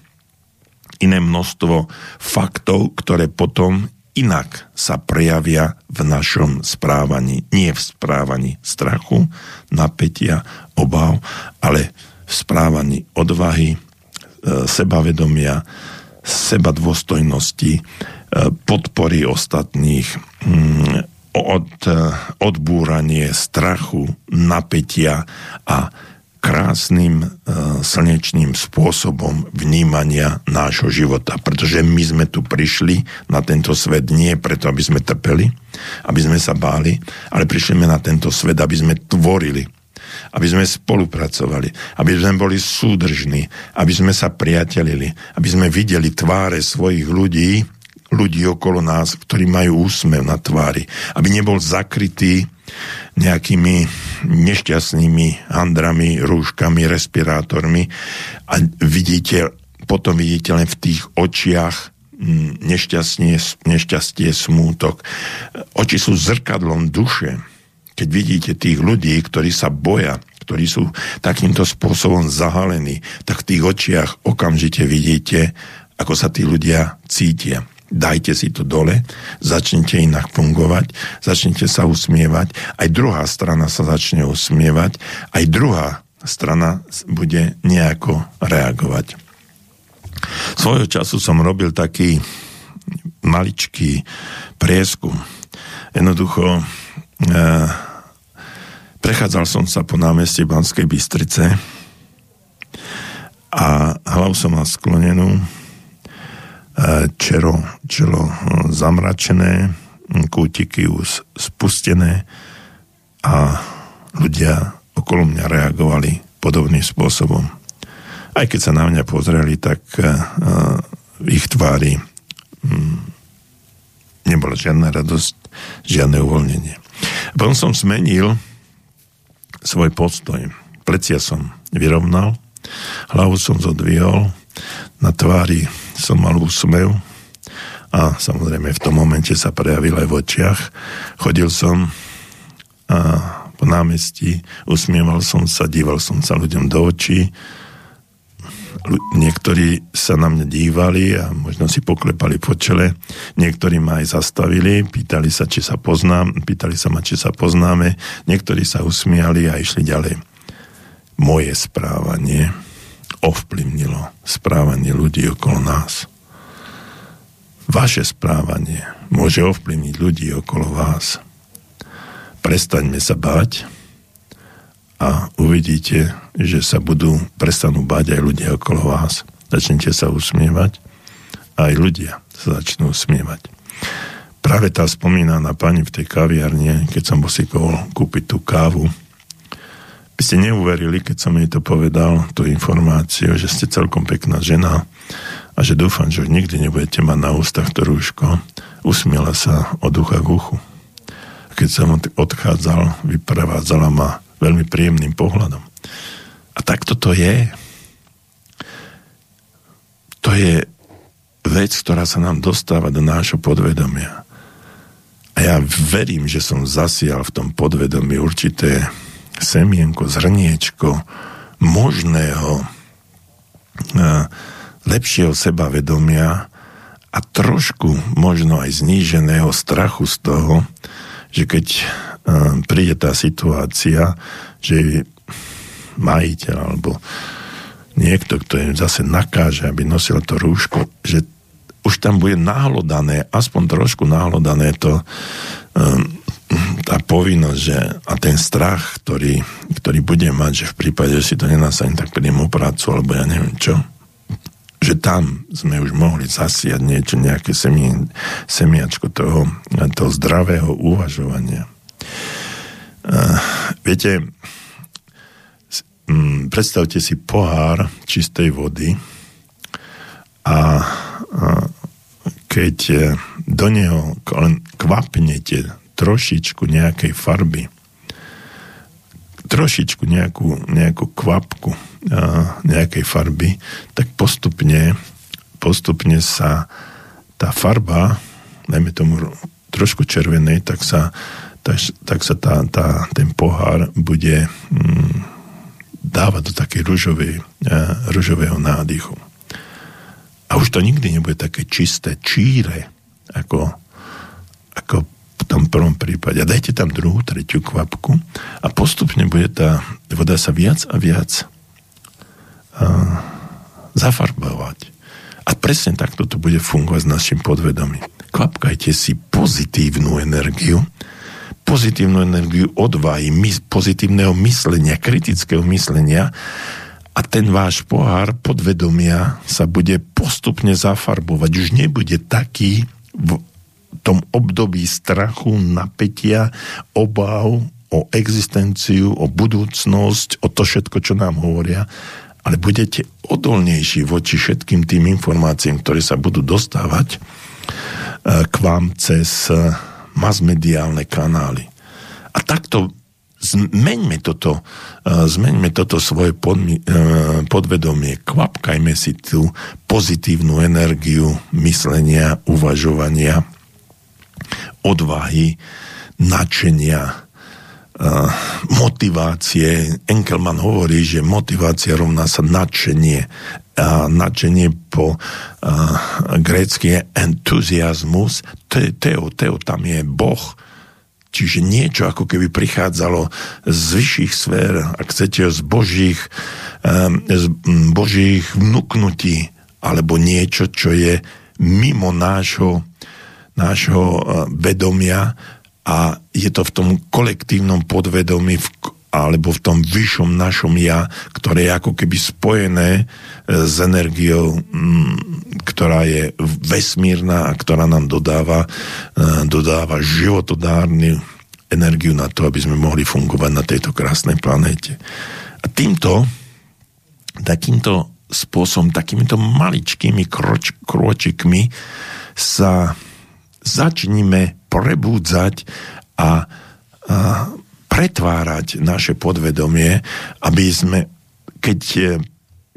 iné množstvo faktov, ktoré potom inak sa prejavia v našom správaní. Nie v správaní strachu, napätia, obav, ale v správaní odvahy, e, sebavedomia, seba dôstojnosti, e, podpory ostatných, mm, od, e, odbúranie strachu, napätia a krásnym slnečným spôsobom vnímania nášho života. Pretože my sme tu prišli na tento svet nie preto, aby sme trpeli, aby sme sa báli, ale prišli sme na tento svet, aby sme tvorili aby sme spolupracovali, aby sme boli súdržní, aby sme sa priatelili, aby sme videli tváre svojich ľudí, ľudí okolo nás, ktorí majú úsmev na tvári, aby nebol zakrytý nejakými nešťastnými handrami, rúškami, respirátormi a vidíte, potom vidíte len v tých očiach mm, nešťastie, nešťastie, smútok. Oči sú zrkadlom duše keď vidíte tých ľudí, ktorí sa boja, ktorí sú takýmto spôsobom zahalení, tak v tých očiach okamžite vidíte, ako sa tí ľudia cítia. Dajte si to dole, začnite inak fungovať, začnite sa usmievať, aj druhá strana sa začne usmievať, aj druhá strana bude nejako reagovať. Svojho času som robil taký maličký prieskum. Jednoducho e, Prechádzal som sa po námestí Banskej Bystrice a hlavu som mal sklonenú, e, čero, čelo zamračené, kútiky už spustené a ľudia okolo mňa reagovali podobným spôsobom. Aj keď sa na mňa pozreli, tak uh, ich tvári um, nebola žiadna radosť, žiadne uvoľnenie. Potom som zmenil svoj postoj. Plecia som vyrovnal, hlavu som zodvihol, na tvári som mal úsmev a samozrejme v tom momente sa prejavil aj v očiach. Chodil som a po námestí, usmieval som sa, díval som sa ľuďom do očí, niektorí sa na mňa dívali a možno si poklepali po čele, niektorí ma aj zastavili, pýtali sa, či sa poznám, pýtali sa ma, či sa poznáme, niektorí sa usmiali a išli ďalej. Moje správanie ovplyvnilo správanie ľudí okolo nás. Vaše správanie môže ovplyvniť ľudí okolo vás. Prestaňme sa báť, a uvidíte, že sa budú, prestanú báť aj ľudia okolo vás. Začnite sa usmievať aj ľudia sa začnú usmievať. Práve tá spomínaná pani v tej kaviarne, keď som posikol kúpiť tú kávu, by ste neuverili, keď som jej to povedal, tú informáciu, že ste celkom pekná žena a že dúfam, že už nikdy nebudete mať na ústach to rúško. Usmiela sa od ucha k uchu. Keď som odchádzal, vyprevádzala ma veľmi príjemným pohľadom. A takto to je. To je vec, ktorá sa nám dostáva do nášho podvedomia. A ja verím, že som zasial v tom podvedomí určité semienko, zrniečko možného lepšieho sebavedomia a trošku možno aj zníženého strachu z toho, že keď príde tá situácia, že majiteľ alebo niekto, kto je zase nakáže, aby nosil to rúško, že už tam bude nahlodané, aspoň trošku nahlodané to, um, tá povinnosť, že a ten strach, ktorý, ktorý bude mať, že v prípade, že si to nenasadím, tak prídem o prácu, alebo ja neviem čo, že tam sme už mohli zasiať niečo, nejaké semi, semiačko toho, toho zdravého uvažovania. Uh, viete, um, predstavte si pohár čistej vody a, a keď do neho len kvapnete trošičku nejakej farby, trošičku nejakú, nejakú kvapku nejakej farby, tak postupne, postupne sa tá farba, najmä tomu trošku červenej, tak sa, tak, tak sa tá, tá, ten pohár bude mm, dávať do takej ružovej, ružového nádychu. A už to nikdy nebude také čisté, číre, ako, ako v tom prvom prípade. A dajte tam druhú, tretiu kvapku a postupne bude tá voda sa viac a viac zafarbovať. A presne takto to bude fungovať s našim podvedomím. Kvapkajte si pozitívnu energiu, pozitívnu energiu odvahy, pozitívneho myslenia, kritického myslenia a ten váš pohár podvedomia sa bude postupne zafarbovať. Už nebude taký v tom období strachu, napätia, obav o existenciu, o budúcnosť, o to všetko, čo nám hovoria, ale budete odolnejší voči všetkým tým informáciám, ktoré sa budú dostávať e, k vám cez e, masmediálne kanály. A takto zmeňme toto, e, zmeňme toto svoje podvedomie, kvapkajme si tú pozitívnu energiu myslenia, uvažovania, odvahy, načenia, motivácie. Enkelman hovorí, že motivácia rovná sa nadšenie. A nadšenie po uh, grécky je entuziasmus. Teo, teo, tam je Boh. Čiže niečo ako keby prichádzalo z vyšších sfér, ak chcete, z božích, um, z božích vnúknutí, alebo niečo, čo je mimo nášho, nášho vedomia, a je to v tom kolektívnom podvedomí v, alebo v tom vyššom našom ja, ktoré je ako keby spojené e, s energiou, mm, ktorá je vesmírna a ktorá nám dodáva, e, dodáva životodárnu energiu na to, aby sme mohli fungovať na tejto krásnej planéte. A týmto, takýmto spôsobom, takýmito maličkými kroč, kročikmi sa začníme prebúdzať a, a pretvárať naše podvedomie, aby sme, keď e,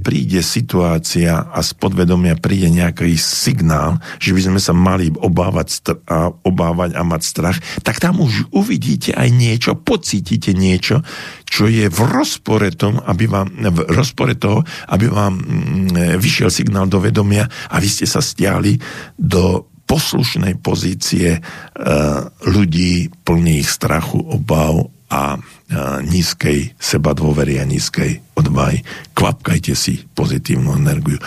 príde situácia a z podvedomia príde nejaký signál, že by sme sa mali obávať a, obávať a mať strach, tak tam už uvidíte aj niečo, pocítite niečo, čo je v rozpore, tom, aby vám, v rozpore toho, aby vám mm, vyšiel signál do vedomia a vy ste sa stiahli do poslušnej pozície e, ľudí plných strachu, obav a e, nízkej seba dôvery a nízkej odvahy. Kvapkajte si pozitívnu energiu.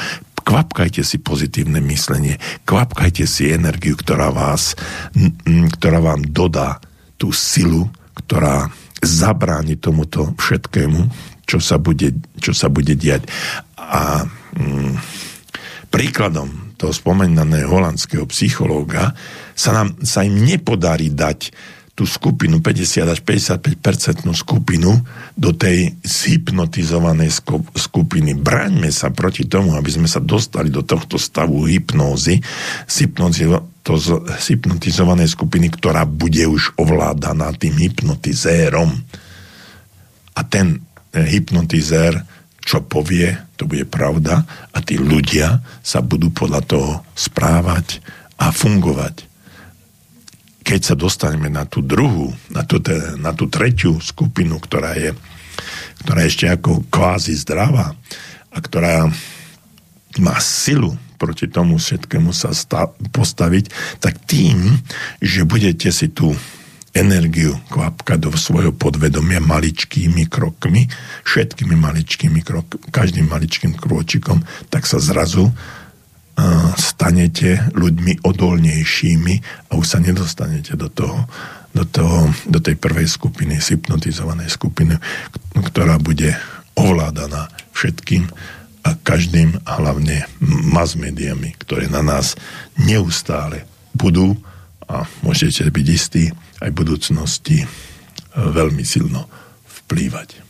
Kvapkajte si pozitívne myslenie. Kvapkajte si energiu, ktorá vás, ktorá vám dodá tú silu, ktorá zabráni tomuto všetkému, čo sa bude, čo sa bude diať. A mm, príkladom toho spomenaného holandského psychológa, sa, nám, sa im nepodarí dať tú skupinu, 50 až 55 skupinu do tej zhypnotizovanej skupiny. Braňme sa proti tomu, aby sme sa dostali do tohto stavu hypnózy, hypnotizovanej skupiny, ktorá bude už ovládaná tým hypnotizérom. A ten hypnotizér čo povie, to bude pravda a tí ľudia sa budú podľa toho správať a fungovať. Keď sa dostaneme na tú druhú, na tú, na tú tretiu skupinu, ktorá je, ktorá je ešte ako kvázi zdravá a ktorá má silu proti tomu všetkému sa stav, postaviť, tak tým, že budete si tú
energiu kvapka do svojho podvedomia maličkými krokmi, všetkými maličkými krokmi, každým maličkým krôčikom, tak sa zrazu uh, stanete ľuďmi odolnejšími a už sa nedostanete do toho, do, toho, do tej prvej skupiny, hypnotizovanej skupiny, ktorá bude ovládaná všetkým a každým a hlavne mass médiami, ktoré na nás neustále budú a môžete byť istí aj v budúcnosti e, veľmi silno vplývať.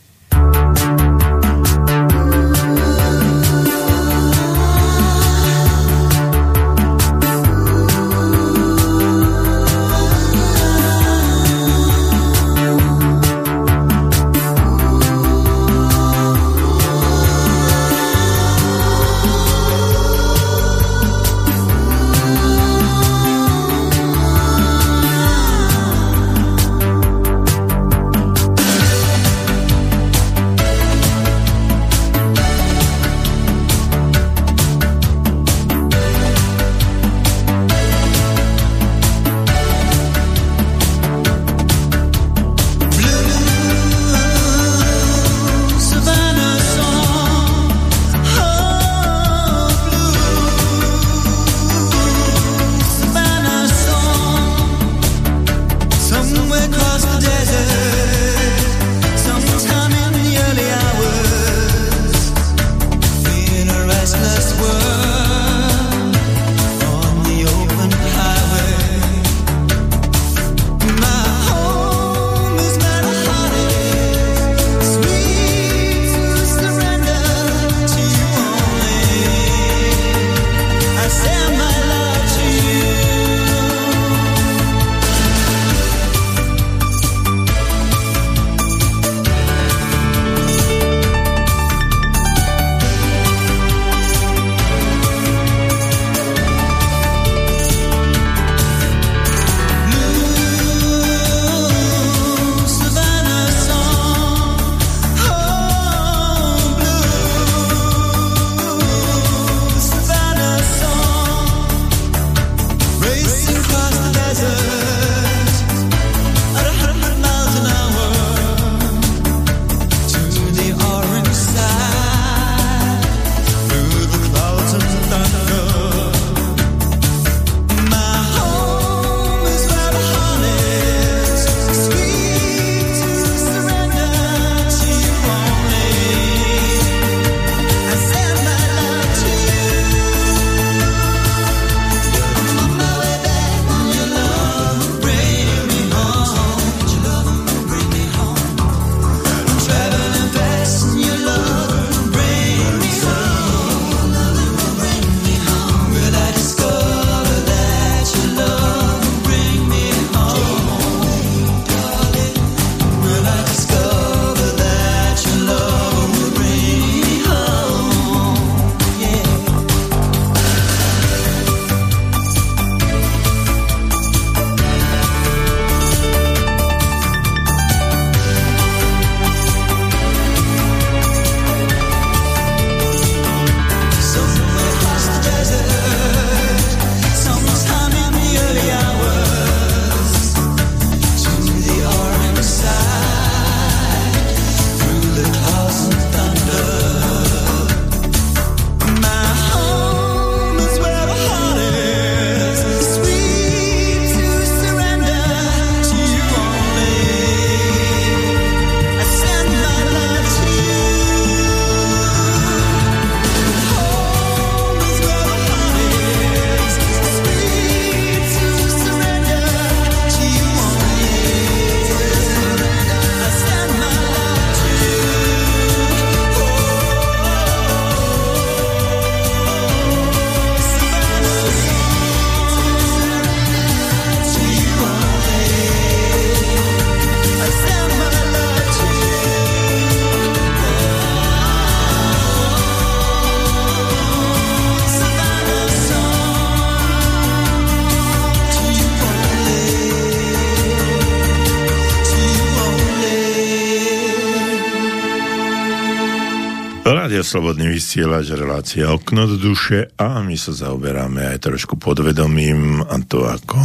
Slobodný vysielač, relácia Okno do duše a my sa zaoberáme aj trošku podvedomím a to ako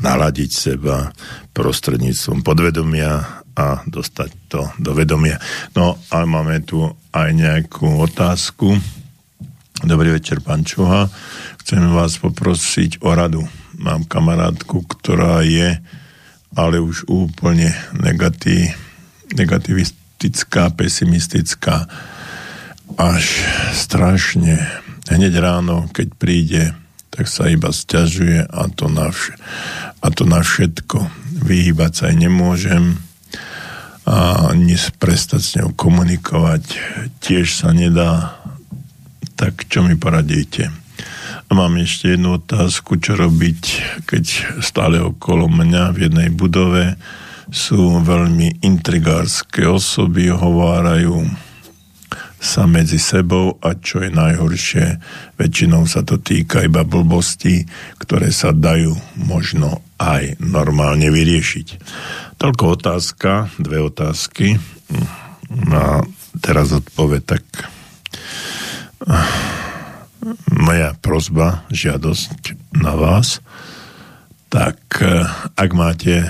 naladiť seba prostredníctvom podvedomia a dostať to do vedomia. No a máme tu aj nejakú otázku. Dobrý večer, pán Čuha. Chcem vás poprosiť o radu. Mám kamarátku, ktorá je ale už úplne negatív, negativistická, pesimistická. Až strašne. Hneď ráno, keď príde, tak sa iba stiažuje a to na, vš- a to na všetko. Vyhýbať sa aj nemôžem a prestať s ňou komunikovať tiež sa nedá. Tak čo mi poradíte? Mám ešte jednu otázku, čo robiť, keď stále okolo mňa v jednej budove sú veľmi intrigárske osoby, hovárajú sa medzi sebou a čo je najhoršie, väčšinou sa to týka iba blbostí, ktoré sa dajú možno aj normálne vyriešiť. Toľko otázka, dve otázky. A teraz odpoved tak moja prozba, žiadosť na vás, tak ak máte,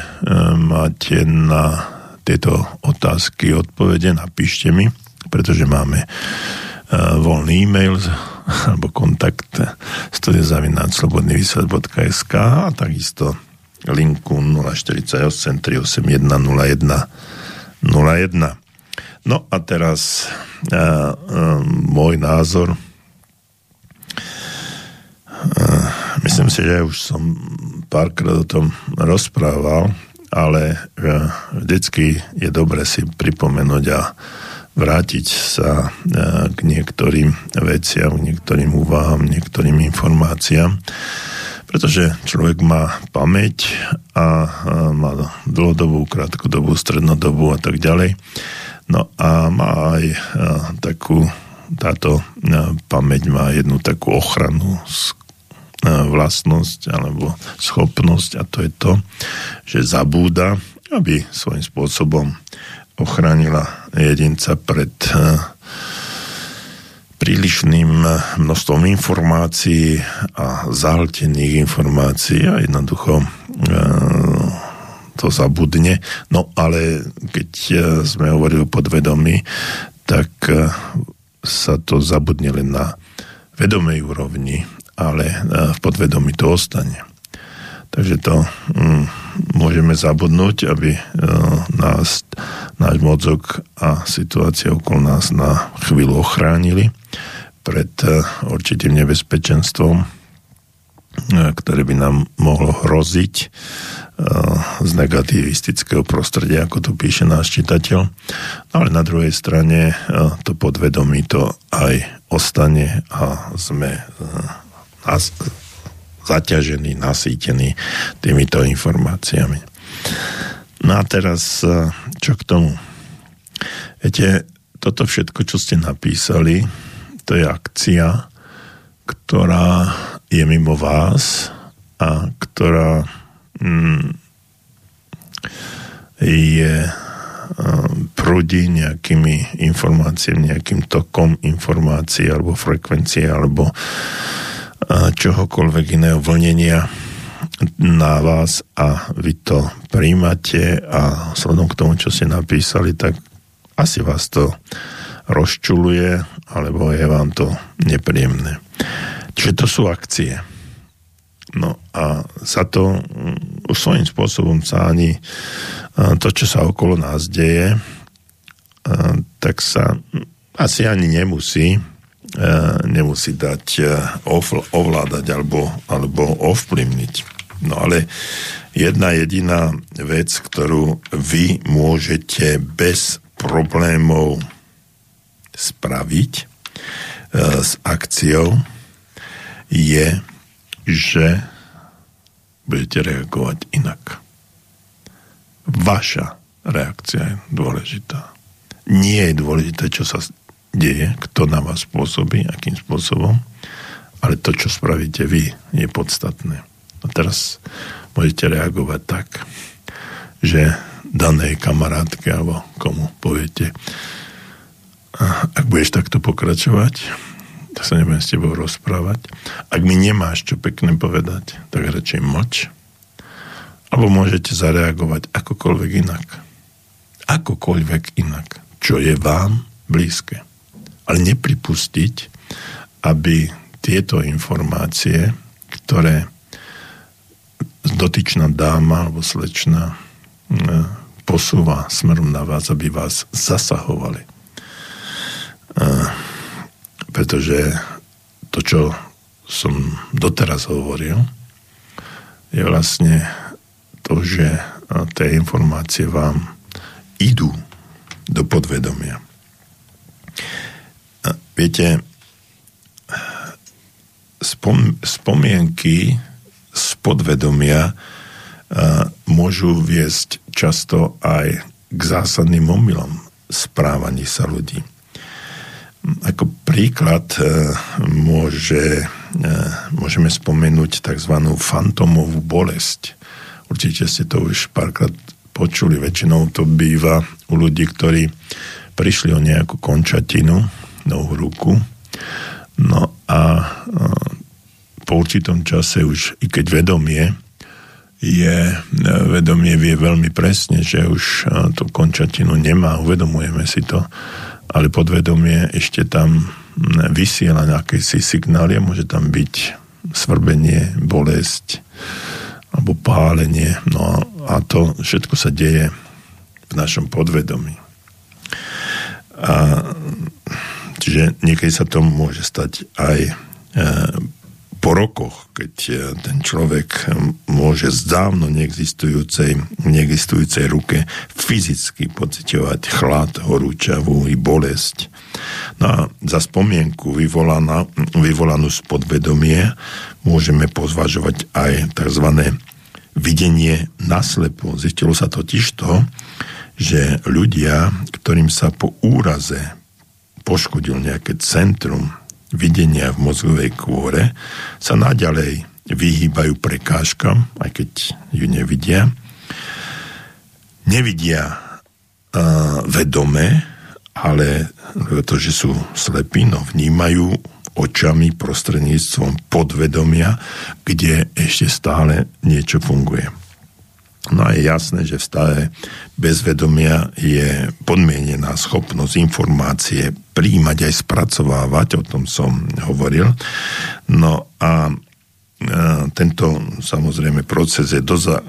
máte na tieto otázky odpovede, napíšte mi, pretože máme eh, voľný e-mail alebo kontakt studiozavináčslobodnyvysvet.sk a takisto linku 048 381 01 01. No a teraz uh, uh, môj názor Myslím si, že už som párkrát o tom rozprával, ale vždycky je dobre si pripomenúť a vrátiť sa e, k niektorým veciam, k niektorým úvahám, niektorým informáciám, pretože človek má pamäť a má dlhodobú, krátkodobú, strednodobú a tak ďalej. No a má aj takú, táto pamäť má jednu takú ochranu vlastnosť alebo schopnosť a to je to, že zabúda, aby svojím spôsobom ochránila jedinca pred eh, prílišným množstvom informácií a zahltených informácií a jednoducho eh, to zabudne. No ale keď eh, sme hovorili o podvedomí, tak sa to zabudne len na vedomej úrovni ale v podvedomí to ostane. Takže to mm, môžeme zabudnúť, aby e, nás, náš mozog a situácia okolo nás na chvíľu ochránili pred e, určitým nebezpečenstvom, e, ktoré by nám mohlo hroziť z negativistického prostredia, ako tu píše náš čitateľ. No ale na druhej strane to podvedomí to aj ostane a sme nas, zaťažený, nasýtený týmito informáciami. No a teraz, e, čo k tomu? Viete, toto všetko, čo ste napísali, to je akcia, ktorá je mimo vás a ktorá mm, je e, prúdi nejakými informáciami, nejakým tokom informácií alebo frekvencie alebo čohokoľvek iného vlnenia na vás a vy to príjmate a sledom k tomu, čo ste napísali, tak asi vás to rozčuluje alebo je vám to nepríjemné. Čiže to sú akcie. No a sa to už svojím spôsobom sa ani to, čo sa okolo nás deje, tak sa asi ani nemusí E, nemusí dať e, ovládať alebo, alebo ovplyvniť. No ale jedna jediná vec, ktorú vy môžete bez problémov spraviť e, s akciou, je, že budete reagovať inak. Vaša reakcia je dôležitá. Nie je dôležité, čo sa deje, kto na vás spôsobí, akým spôsobom, ale to, čo spravíte vy, je podstatné. A teraz môžete reagovať tak, že danej kamarátke alebo komu poviete, ak budeš takto pokračovať, tak sa nebudem s tebou rozprávať. Ak mi nemáš čo pekné povedať, tak radšej moč. Alebo môžete zareagovať akokoľvek inak. Akokoľvek inak, čo je vám blízke. Ale nepripustiť, aby tieto informácie, ktoré dotyčná dáma alebo slečna e, posúva smerom na vás, aby vás zasahovali. E, pretože to, čo som doteraz hovoril, je vlastne to, že tie informácie vám idú do podvedomia. Viete, spom- spomienky z podvedomia môžu viesť často aj k zásadným omylom správaní sa ľudí. Ako príklad e, môže, e, môžeme spomenúť tzv. fantomovú bolesť. Určite ste to už párkrát počuli, väčšinou to býva u ľudí, ktorí prišli o nejakú končatinu, novú ruku, no a e, po určitom čase už, i keď vedomie je, vedomie vie veľmi presne, že už tú končatinu nemá, uvedomujeme si to, ale podvedomie ešte tam vysiela nejaké si signály a môže tam byť svrbenie, bolesť alebo pálenie. No a to všetko sa deje v našom podvedomí. A, čiže niekedy sa to môže stať aj e, po rokoch, keď e, ten človek e, môže z dávno neexistujúcej, neexistujúcej ruke fyzicky pocitovať chlad, horúčavu i bolesť. No a za spomienku vyvolaná, vyvolanú z podvedomie môžeme pozvažovať aj tzv. videnie naslepo. Zistilo sa totiž to, že ľudia, ktorým sa po úraze poškodil nejaké centrum videnia v mozgovej kôre sa naďalej vyhýbajú prekážkam, aj keď ju nevidia. Nevidia uh, vedome, ale to, že sú slepí, no vnímajú očami prostredníctvom podvedomia, kde ešte stále niečo funguje. No a je jasné, že v stave bezvedomia je podmienená schopnosť informácie príjmať aj spracovávať, o tom som hovoril. No a tento samozrejme proces je doza,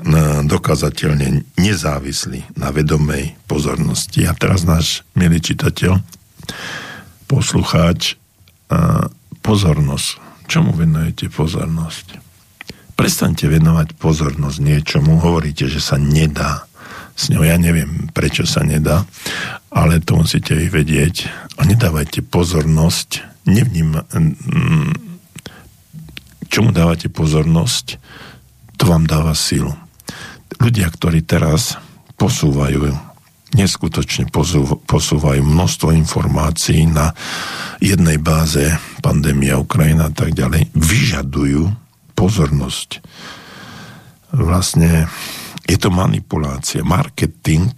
dokazateľne nezávislý na vedomej pozornosti. A teraz náš milý čitateľ, poslucháč, pozornosť. Čomu venujete pozornosť? Prestaňte venovať pozornosť niečomu, hovoríte, že sa nedá s ňou. Ja neviem, prečo sa nedá, ale to musíte vy vedieť. A nedávajte pozornosť, nevním, čomu dávate pozornosť, to vám dáva silu. Ľudia, ktorí teraz posúvajú neskutočne posúvajú množstvo informácií na jednej báze, pandémia, Ukrajina a tak ďalej, vyžadujú pozornosť. Vlastne je to manipulácia. Marketing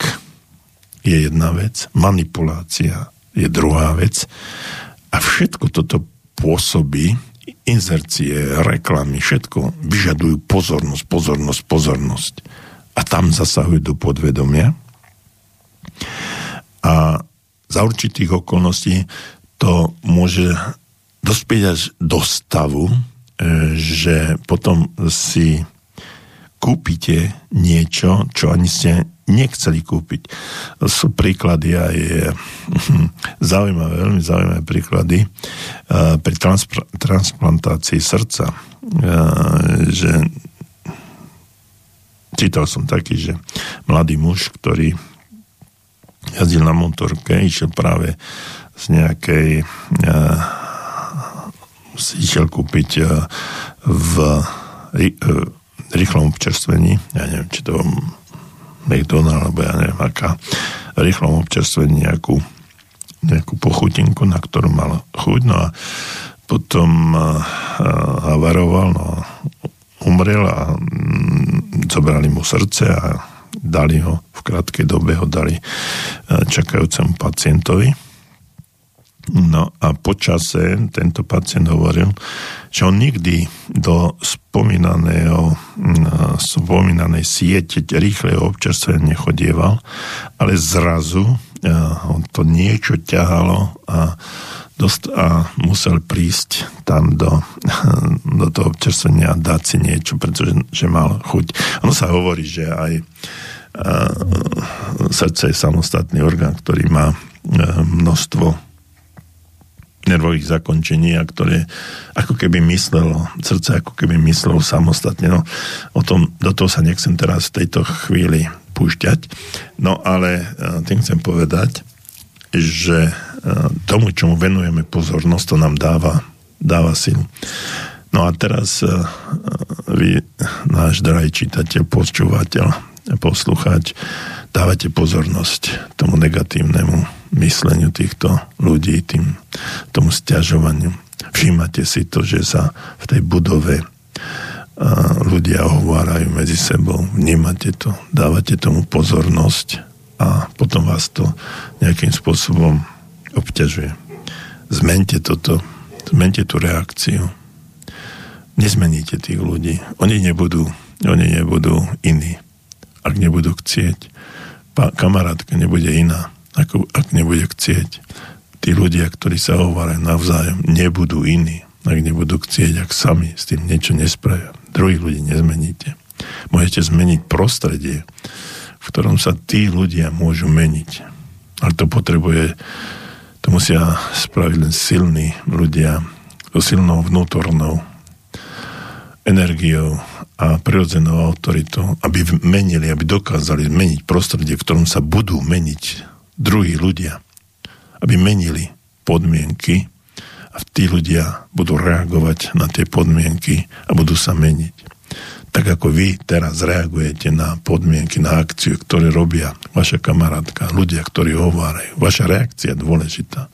je jedna vec, manipulácia je druhá vec a všetko toto pôsobí, inzercie, reklamy, všetko vyžadujú pozornosť, pozornosť, pozornosť. A tam zasahujú do podvedomia. A za určitých okolností to môže dospieť až do stavu, že potom si kúpite niečo, čo ani ste nechceli kúpiť. Sú príklady aj zaujímavé, veľmi zaujímavé príklady eh, pri transpr- transplantácii srdca, že čítal som taký, že mladý muž, ktorý jazdil na motorke, išiel práve z nejakej si išiel kúpiť e, v e, rýchlom občerstvení, ja neviem, či to McDonald, alebo ja neviem, aká rýchlom občerstvení nejakú, nejakú pochutinku, na ktorú mal chuť, no a potom uh, havaroval, no umrel a mm, zobrali mu srdce a dali ho v krátkej dobe ho dali čakajúcemu pacientovi No a počase tento pacient hovoril, že on nikdy do spomínaného, spomínanej siete rýchleho občerstvenia nechodieval, ale zrazu on to niečo ťahalo a, dost, a musel prísť tam do, do toho občerstvenia a dať si niečo, pretože že mal chuť. Ono sa hovorí, že aj srdce je samostatný orgán, ktorý má množstvo nervových zakončení a ktoré ako keby myslelo, srdce ako keby myslelo samostatne. No, o tom, do toho sa nechcem teraz v tejto chvíli púšťať. No ale e, tým chcem povedať, že e, tomu, čomu venujeme pozornosť, to nám dáva, dáva silu. No a teraz e, vy, náš drahý čitateľ, počúvateľ, poslucháč, dávate pozornosť tomu negatívnemu mysleniu týchto ľudí, tým, tomu stiažovaniu. Všímate si to, že sa v tej budove ľudia ohovárajú medzi sebou, vnímate to, dávate tomu pozornosť a potom vás to nejakým spôsobom obťažuje. Zmente toto, zmente tú reakciu. Nezmeníte tých ľudí. Oni nebudú, oni nebudú iní. Ak nebudú chcieť, kamarátka nebude iná ako, ak nebude chcieť. Tí ľudia, ktorí sa hovorajú navzájom, nebudú iní, ak nebudú chcieť, ak sami s tým niečo nespravia. Druhých ľudí nezmeníte. Môžete zmeniť prostredie, v ktorom sa tí ľudia môžu meniť. Ale to potrebuje, to musia spraviť len silní ľudia, so silnou vnútornou energiou a prirodzenou autoritou, aby menili, aby dokázali meniť prostredie, v ktorom sa budú meniť druhí ľudia, aby menili podmienky a tí ľudia budú reagovať na tie podmienky a budú sa meniť. Tak ako vy teraz reagujete na podmienky, na akciu, ktoré robia vaša kamarátka, ľudia, ktorí hovárajú. Vaša reakcia je dôležitá.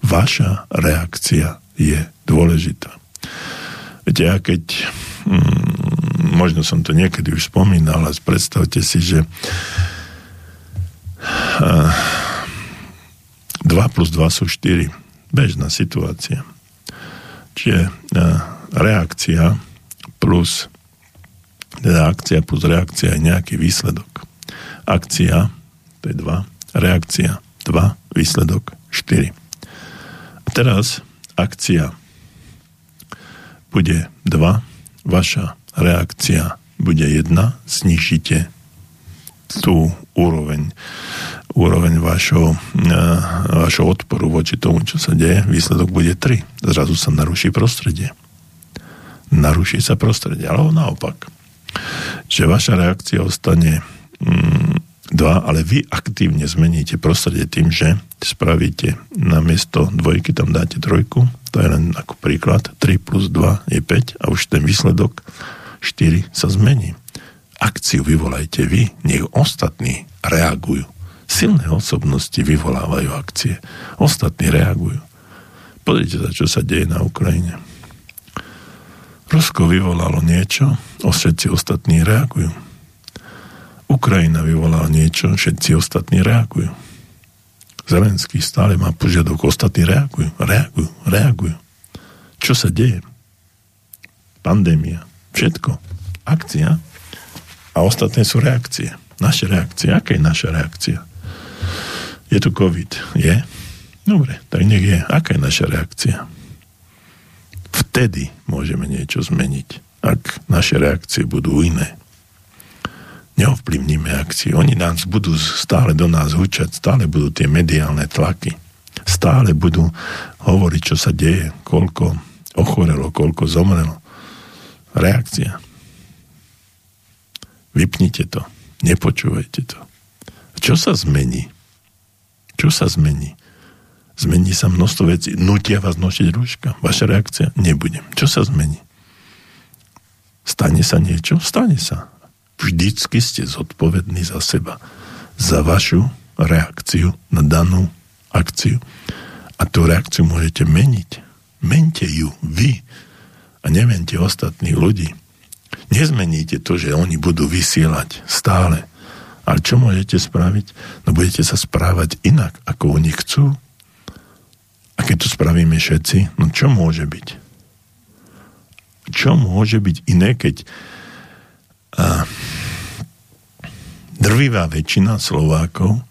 Vaša reakcia je dôležitá. Viete, ja keď, hmm, možno som to niekedy už spomínal, ale predstavte si, že 2 plus 2 sú 4. Bežná situácia. Čiže e, reakcia plus teda akcia plus reakcia je nejaký výsledok. Akcia, to je 2, reakcia 2, výsledok 4. A teraz akcia bude 2, vaša reakcia bude 1, znižíte tú úroveň, úroveň vašho, e, vašho odporu voči tomu, čo sa deje, výsledok bude 3. Zrazu sa naruší prostredie. Naruší sa prostredie, alebo naopak. Že vaša reakcia ostane mm, dva, ale vy aktívne zmeníte prostredie tým, že spravíte na miesto dvojky, tam dáte trojku, to je len ako príklad, 3 plus 2 je 5 a už ten výsledok 4 sa zmení. Akciu vyvolajte vy, nech ostatní reagujú. Silné osobnosti vyvolávajú akcie. Ostatní reagujú. Pozrite sa, čo sa deje na Ukrajine. Rusko vyvolalo niečo, všetci ostatní reagujú. Ukrajina vyvolala niečo, všetci ostatní reagujú. Zelenský stále má požiadavku, ostatní reagujú, reagujú, reagujú. Čo sa deje? Pandémia, všetko, akcia, a ostatné sú reakcie. Naše reakcie. Aká je naša reakcia? Je tu COVID. Je? Dobre, tak nech je. Aká je naša reakcia? Vtedy môžeme niečo zmeniť, ak naše reakcie budú iné. Neovplyvníme akcie. Oni nás budú stále do nás hučať, stále budú tie mediálne tlaky. Stále budú hovoriť, čo sa deje, koľko ochorelo, koľko zomrelo. Reakcia Vypnite to. Nepočúvajte to. Čo sa zmení? Čo sa zmení? Zmení sa množstvo vecí. Nutia vás nosiť rúška. Vaša reakcia? Nebudem. Čo sa zmení? Stane sa niečo? Stane sa. Vždycky ste zodpovední za seba. Za vašu reakciu na danú akciu. A tú reakciu môžete meniť. Mente ju vy a nemente ostatných ľudí. Nezmeníte to, že oni budú vysielať stále. Ale čo môžete spraviť? No budete sa správať inak, ako oni chcú. keď to spravíme všetci, no čo môže byť? Čo môže byť iné, keď a, drvivá väčšina Slovákov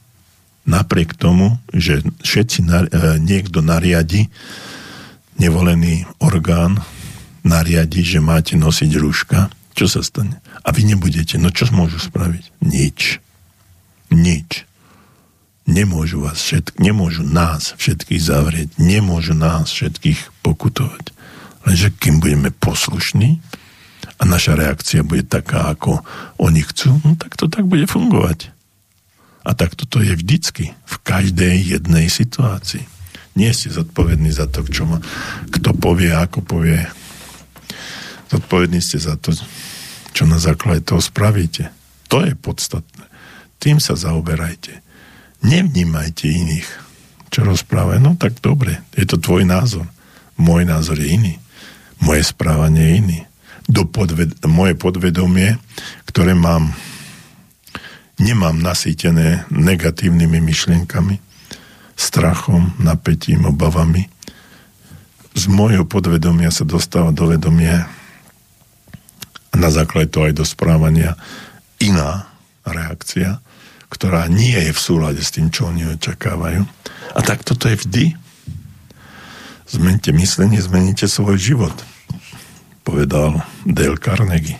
napriek tomu, že všetci na, e, niekto nariadi, nevolený orgán nariadi, že máte nosiť rúška, čo sa stane? A vy nebudete. No čo môžu spraviť? Nič. Nič. Nemôžu, vás všetk- nemôžu nás všetkých zavrieť, nemôžu nás všetkých pokutovať. Lenže kým budeme poslušní a naša reakcia bude taká, ako oni chcú, no tak to tak bude fungovať. A tak toto je vždycky, v každej jednej situácii. Nie ste zodpovední za to, čo ma, kto povie, ako povie. Zodpovední ste za to, čo na základe toho spravíte. To je podstatné. Tým sa zaoberajte nevnímajte iných, čo rozprávajú. No tak dobre, je to tvoj názor. Môj názor je iný. Moje správanie je iný. Do podved- moje podvedomie, ktoré mám, nemám nasýtené negatívnymi myšlienkami, strachom, napätím, obavami. Z môjho podvedomia sa dostáva do vedomia a na základe toho aj do správania iná reakcia, ktorá nie je v súlade s tým, čo oni očakávajú. A tak toto je vždy. Zmente myslenie, zmeníte svoj život, povedal Dale Carnegie.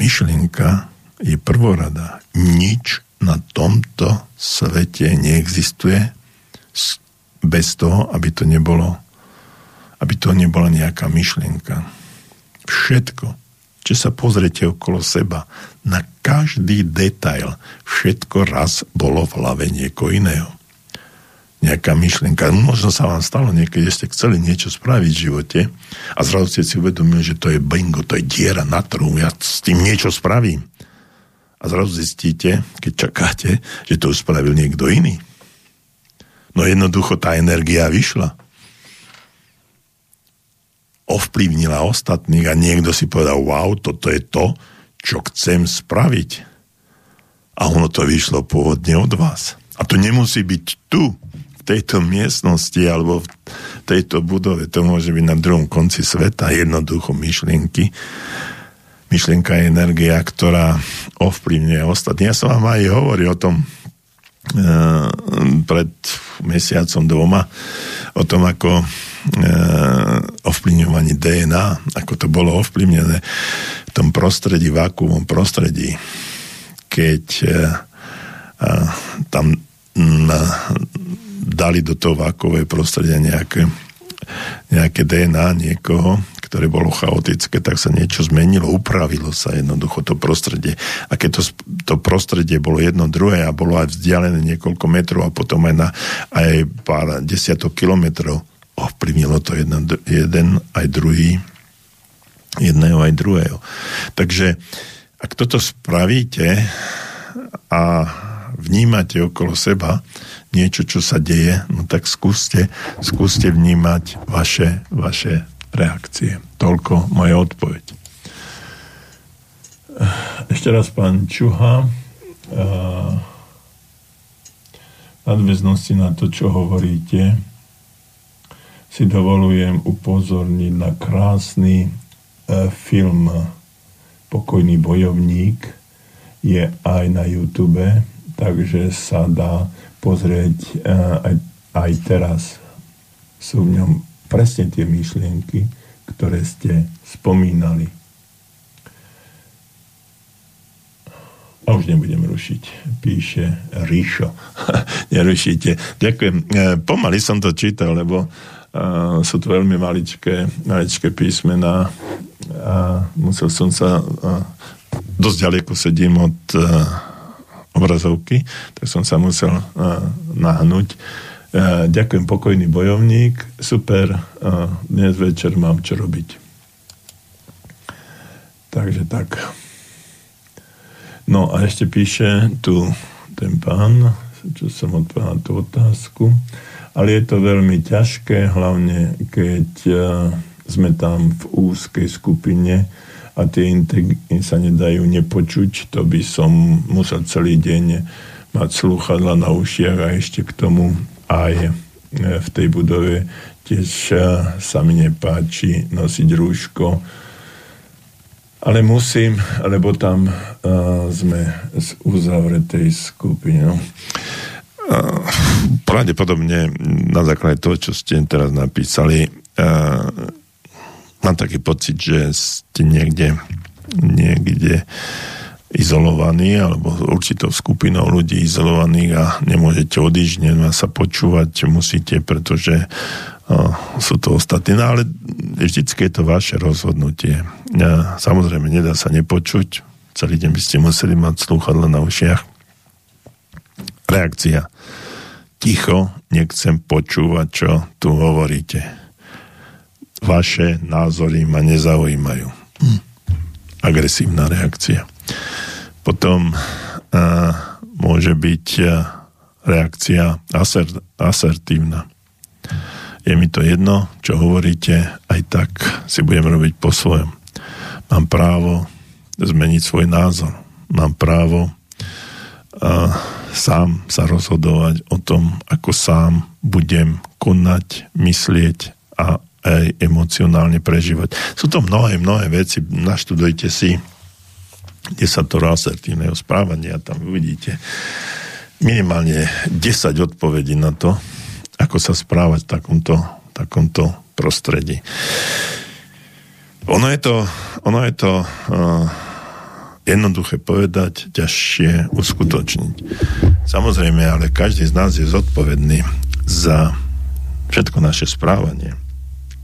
Myšlienka je prvorada. Nič na tomto svete neexistuje bez toho, aby to nebolo aby to nebola nejaká myšlienka. Všetko, že sa pozrete okolo seba na každý detail. Všetko raz bolo v hlave niekoho iného. Nejaká myšlienka. Možno sa vám stalo niekedy, ste chceli niečo spraviť v živote a zrazu ste si uvedomili, že to je bingo, to je diera na trhu, ja s tým niečo spravím. A zrazu zistíte, keď čakáte, že to už spravil niekto iný. No jednoducho tá energia vyšla ovplyvnila ostatných a niekto si povedal, wow, toto je to, čo chcem spraviť. A ono to vyšlo pôvodne od vás. A to nemusí byť tu, v tejto miestnosti alebo v tejto budove. To môže byť na druhom konci sveta. Jednoducho myšlienky. Myšlienka je energia, ktorá ovplyvňuje ostatní. Ja som vám aj hovoril o tom pred mesiacom dvoma, o tom, ako E, ovplyvňovaní DNA, ako to bolo ovplyvnené v tom prostredí, vákuovom prostredí, keď e, tam dali do toho vákuové prostredia nejaké, nejaké DNA niekoho, ktoré bolo chaotické, tak sa niečo zmenilo, upravilo sa jednoducho to prostredie. A keď to, to prostredie bolo jedno druhé a bolo aj vzdialené niekoľko metrov a potom aj na aj pár desiatok kilometrov, ovplyvnilo to jeden, jeden aj druhý, jedného aj druhého. Takže ak toto spravíte a vnímate okolo seba niečo, čo sa deje, no tak skúste, skúste vnímať vaše, vaše reakcie. Toľko moja odpoveď. Ešte raz pán Čuha. nadväznosti na to, čo hovoríte, si dovolujem upozorniť na krásny e, film Pokojný bojovník. Je aj na YouTube, takže sa dá pozrieť e, aj, aj teraz. Sú v ňom presne tie myšlienky, ktoré ste spomínali. A už nebudem rušiť, píše Ríšo. Nerušíte. Ďakujem. E, pomaly som to čítal, lebo Uh, sú to veľmi maličké, maličké písmená a musel som sa uh, dosť ďaleko sedím od obrazovky, tak som sa musel uh, nahnúť. Uh, ďakujem, pokojný bojovník, super, uh, dnes večer mám čo robiť. Takže tak. No a ešte píše tu ten pán, čo som odpovedal tú otázku. Uh, ale je to veľmi ťažké, hlavne keď e, sme tam v úzkej skupine a tie integry sa nedajú nepočuť, to by som musel celý deň mať slúchadla na ušiach a ešte k tomu aj
v tej budove, tiež sa mi nepáči nosiť rúško, ale musím, lebo tam uh, sme z uzavretej skupiny. No.
Pravdepodobne na základe toho, čo ste teraz napísali, mám taký pocit, že ste niekde, niekde izolovaní alebo určitou skupinou ľudí izolovaných a nemôžete odísť, nemá sa počúvať, musíte, pretože uh, sú to ostatní. No ale vždycky je to vaše rozhodnutie. Uh, samozrejme, nedá sa nepočuť. Celý deň by ste museli mať slúchadle na ušiach. Reakcia. Ticho, nechcem počúvať, čo tu hovoríte. Vaše názory ma nezaujímajú. Hm. Agresívna reakcia. Potom uh, môže byť uh, reakcia aser, asertívna. Je mi to jedno, čo hovoríte, aj tak si budem robiť po svojom. Mám právo zmeniť svoj názor. Mám právo uh, sám sa rozhodovať o tom, ako sám budem konať, myslieť a aj emocionálne prežívať. Sú to mnohé, mnohé veci. Naštudujte si desatoro asertívneho správania, tam uvidíte minimálne 10 odpovedí na to, ako sa správať v takomto, takomto prostredí. Ono je to, ono je to uh, jednoduché povedať, ťažšie uskutočniť. Samozrejme, ale každý z nás je zodpovedný za všetko naše správanie.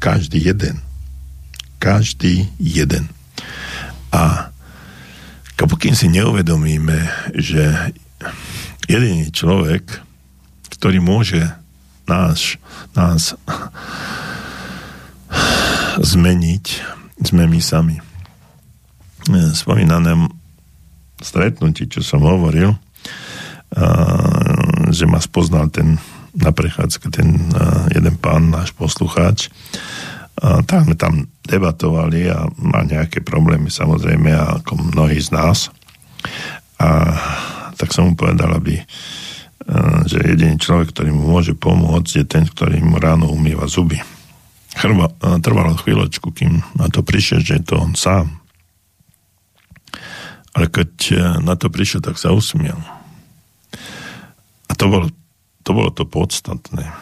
Každý jeden. Každý jeden. A pokým si neuvedomíme, že jediný človek, ktorý môže nás, nás zmeniť, sme my sami. Spomínané stretnutí, čo som hovoril, že ma spoznal ten na prechádzke ten jeden pán, náš poslucháč, tak sme tam debatovali a má nejaké problémy samozrejme ako mnohí z nás. A tak som mu povedal, aby že jediný človek, ktorý mu môže pomôcť, je ten, ktorý mu ráno umýva zuby. Chrba, trvalo chvíľočku, kým na to prišiel, že je to on sám. Ale keď na to prišiel, tak sa usmiel. A to bolo to, bolo to podstatné.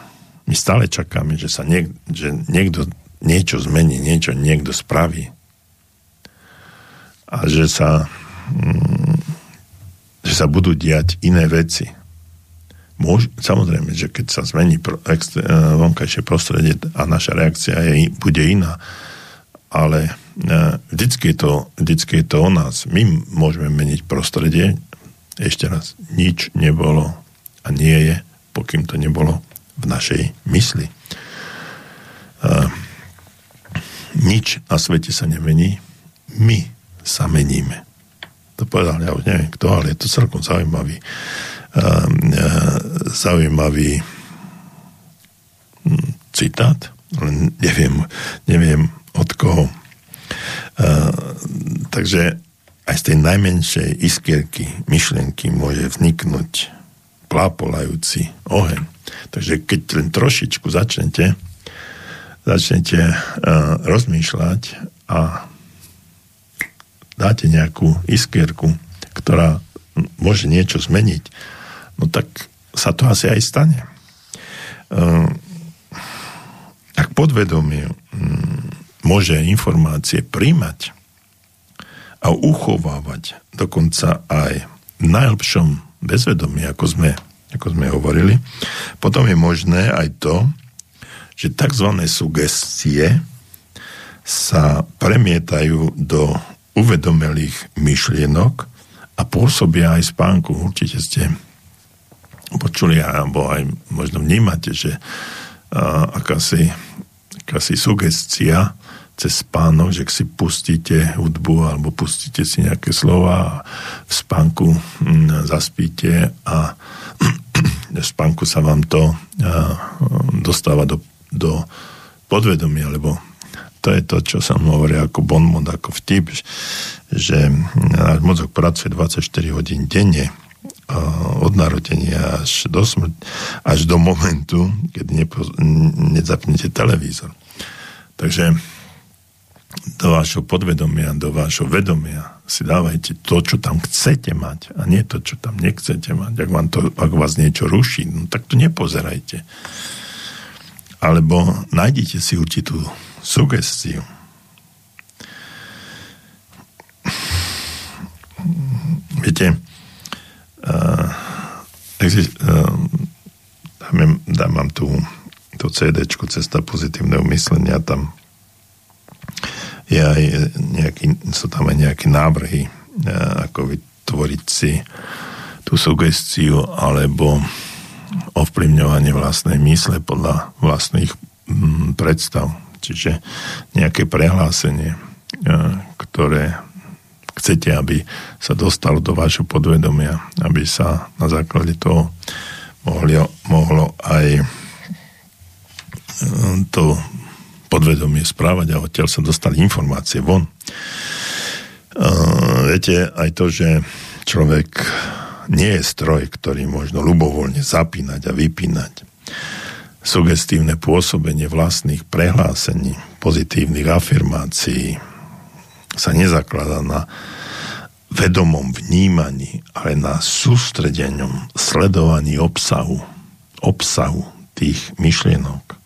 My stále čakáme, že sa niek- že niekto niečo zmení, niečo niekto spraví. A že sa, mm, že sa budú diať iné veci. Môž, samozrejme, že keď sa zmení pro, ex, e, vonkajšie prostredie a naša reakcia je, bude iná, ale e, vždycky je, to, vždycky je to o nás. My môžeme meniť prostredie. Ešte raz, nič nebolo a nie je, pokým to nebolo v našej mysli. Uh, nič na svete sa nemení, my sa meníme. To povedal, ja už neviem kto, ale je to celkom zaujímavý uh, uh, zaujímavý hm, citát, ale neviem, neviem od koho. Uh, takže aj z tej najmenšej iskierky myšlienky môže vzniknúť plápolajúci oheň. Takže keď len trošičku začnete začnete uh, rozmýšľať a dáte nejakú iskierku, ktorá môže niečo zmeniť, no tak sa to asi aj stane. Uh, ak podvedomie um, môže informácie príjmať a uchovávať dokonca aj v najlepšom bezvedomí, ako sme, ako sme hovorili, potom je možné aj to, že tzv. sugestie sa premietajú do uvedomelých myšlienok a pôsobia aj spánku. Určite ste počuli, alebo aj možno vnímate, že uh, akási, akási sugestia cez spánok, že si pustíte hudbu alebo pustíte si nejaké slova a v spánku hm, zaspíte a v spánku sa vám to dostáva do do podvedomia, lebo to je to, čo som hovoril ako bonmot, ako vtip, že náš mozog pracuje 24 hodín denne od narodenia až do smrť, až do momentu, keď nepo, nezapnete televízor. Takže do vášho podvedomia, do vášho vedomia si dávajte to, čo tam chcete mať a nie to, čo tam nechcete mať. Ak, vám to, ak vás niečo ruší, no, tak to nepozerajte. Alebo nájdite si určitú sugestiu. Viete, uh, exist, uh, dám, dám tu to CD Cesta pozitívneho myslenia, tam je aj nejaký, sú tam aj nejaké návrhy, ako vytvoriť si tú sugestiu alebo ovplyvňovanie vlastnej mysle podľa vlastných mm, predstav. Čiže nejaké prehlásenie, ktoré chcete, aby sa dostalo do vášho podvedomia, aby sa na základe toho mohlo, mohlo aj to podvedomie správať a odtiaľ sa dostali informácie von. Uh, viete, aj to, že človek nie je stroj, ktorý možno ľubovoľne zapínať a vypínať. Sugestívne pôsobenie vlastných prehlásení, pozitívnych afirmácií sa nezakladá na vedomom vnímaní, ale na sústredenom sledovaní obsahu, obsahu tých myšlienok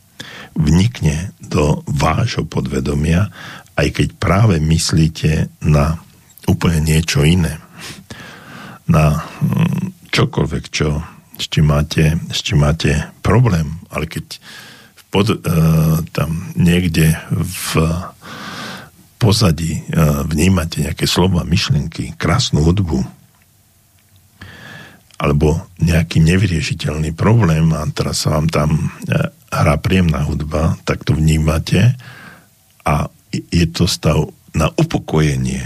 vnikne do vášho podvedomia, aj keď práve myslíte na úplne niečo iné. Na mm, čokoľvek, čo, s, čím máte, s čím máte problém. Ale keď pod, uh, tam niekde v pozadí uh, vnímate nejaké slova, myšlienky, krásnu hudbu, alebo nejaký nevyriešiteľný problém a teraz sa vám tam hrá príjemná hudba, tak to vnímate a je to stav na upokojenie.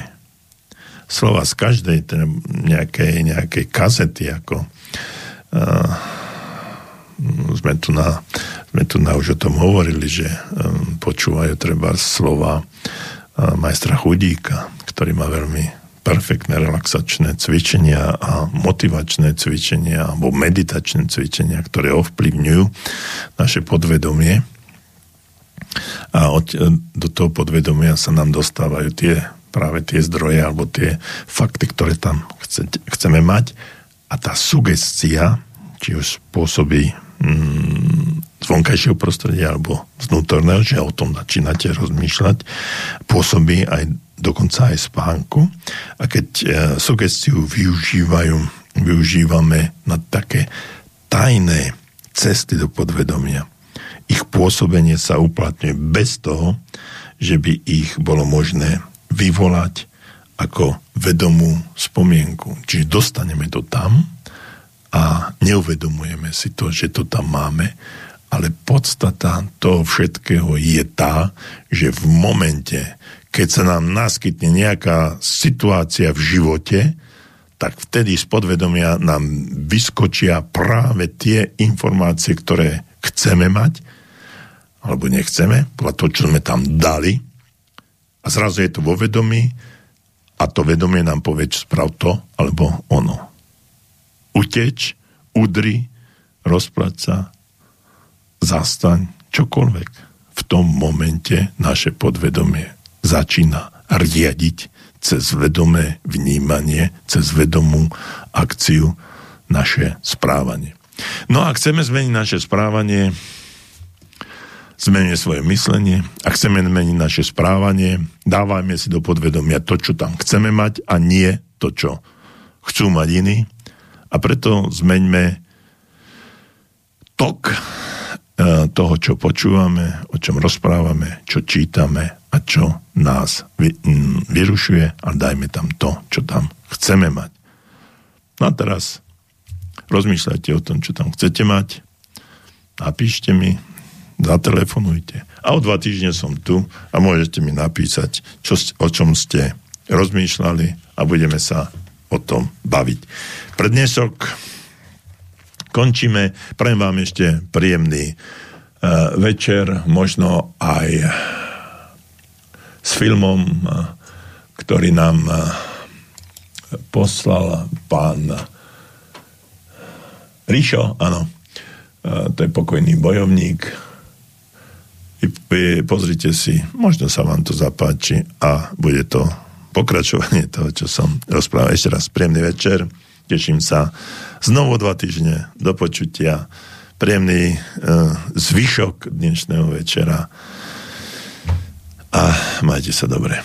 Slova z každej nejakej, nejakej kazety, ako uh, sme, tu na, sme tu na už o tom hovorili, že um, počúvajú treba slova uh, majstra Chudíka, ktorý má veľmi perfektné relaxačné cvičenia a motivačné cvičenia alebo meditačné cvičenia, ktoré ovplyvňujú naše podvedomie. A od, do toho podvedomia sa nám dostávajú tie práve tie zdroje alebo tie fakty, ktoré tam chcete, chceme mať. A tá sugestia, či už spôsobí mm, z vonkajšieho prostredia alebo z vnútorného, že o tom začínate rozmýšľať, pôsobí aj dokonca aj spánku. A keď e, sugestiu využívajú, využívame na také tajné cesty do podvedomia, ich pôsobenie sa uplatňuje bez toho, že by ich bolo možné vyvolať ako vedomú spomienku. Čiže dostaneme to tam a neuvedomujeme si to, že to tam máme, ale podstata toho všetkého je tá, že v momente, keď sa nám naskytne nejaká situácia v živote, tak vtedy z podvedomia nám vyskočia práve tie informácie, ktoré chceme mať, alebo nechceme, podľa toho, čo sme tam dali. A zrazu je to vo vedomí a to vedomie nám povie, čo sprav to, alebo ono. Uteč, udri, rozplať sa, zastaň, čokoľvek. V tom momente naše podvedomie začína riadiť cez vedomé vnímanie, cez vedomú akciu naše správanie. No a chceme zmeniť naše správanie, zmeníme svoje myslenie, a chceme zmeniť naše správanie, dávajme si do podvedomia to, čo tam chceme mať a nie to, čo chcú mať iní. A preto zmeňme tok e, toho, čo počúvame, o čom rozprávame, čo čítame a čo nás mm, vyrušuje a dajme tam to, čo tam chceme mať. No a teraz rozmýšľajte o tom, čo tam chcete mať, napíšte mi, zatelefonujte. A o dva týždne som tu a môžete mi napísať, čo, o čom ste rozmýšľali a budeme sa o tom baviť. Pre dnešok končíme. Prajem vám ešte príjemný uh, večer, možno aj s filmom, ktorý nám poslal pán Ríšo, áno. To je pokojný bojovník. Pozrite si, možno sa vám to zapáči a bude to pokračovanie toho, čo som rozprával. Ešte raz príjemný večer. Teším sa znovu dva týždne do počutia. Príjemný uh, zvyšok dnešného večera a majte sa dobre.